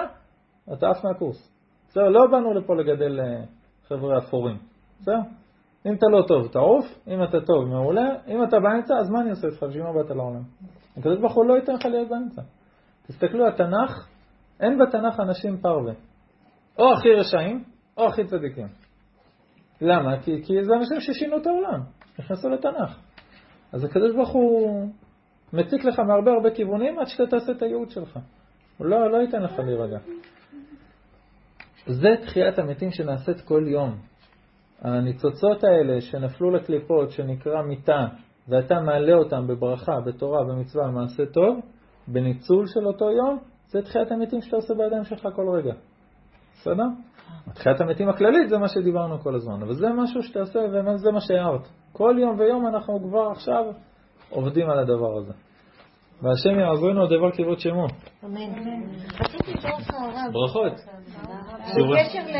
אתה עף מהקורס. בסדר, לא באנו לפה לגדל אה, חבר'ה אפורים. בסדר? אם אתה לא טוב, תעוף, אם אתה טוב, מעולה, אם אתה באמצע, אז מה אני עושה איתך? בשביל מה באת לעולם? הקדוש ברוך הוא לא ייתן לך להיות באמצע. תסתכלו, התנ"ך, אין בתנ"ך אנשים פרווה. או הכי רשעים, או הכי צדיקים. למה? כי, כי זה אנשים ששינו את העולם, נכנסו לתנ"ך. אז הקדוש ברוך הוא מציק לך מהרבה הרבה כיוונים עד שאתה תעשה את הייעוד שלך. הוא לא, לא ייתן לך להירגע. זה תחיית המתים שנעשית כל יום. הניצוצות האלה שנפלו לקליפות, שנקרא מיתה, ואתה מעלה אותם בברכה, בתורה, במצווה, במעשה טוב, בניצול של אותו יום, זה תחיית המתים שאתה עושה בידיים שלך כל רגע. בסדר? תחיית המתים הכללית זה מה שדיברנו כל הזמן, אבל זה משהו שאתה עושה וזה מה שהערת. כל יום ויום אנחנו כבר עכשיו עובדים על הדבר הזה. והשם יעזרנו הדבר כבוד שמו. אמן. רציתי לשאול אותך הרב. ברכות.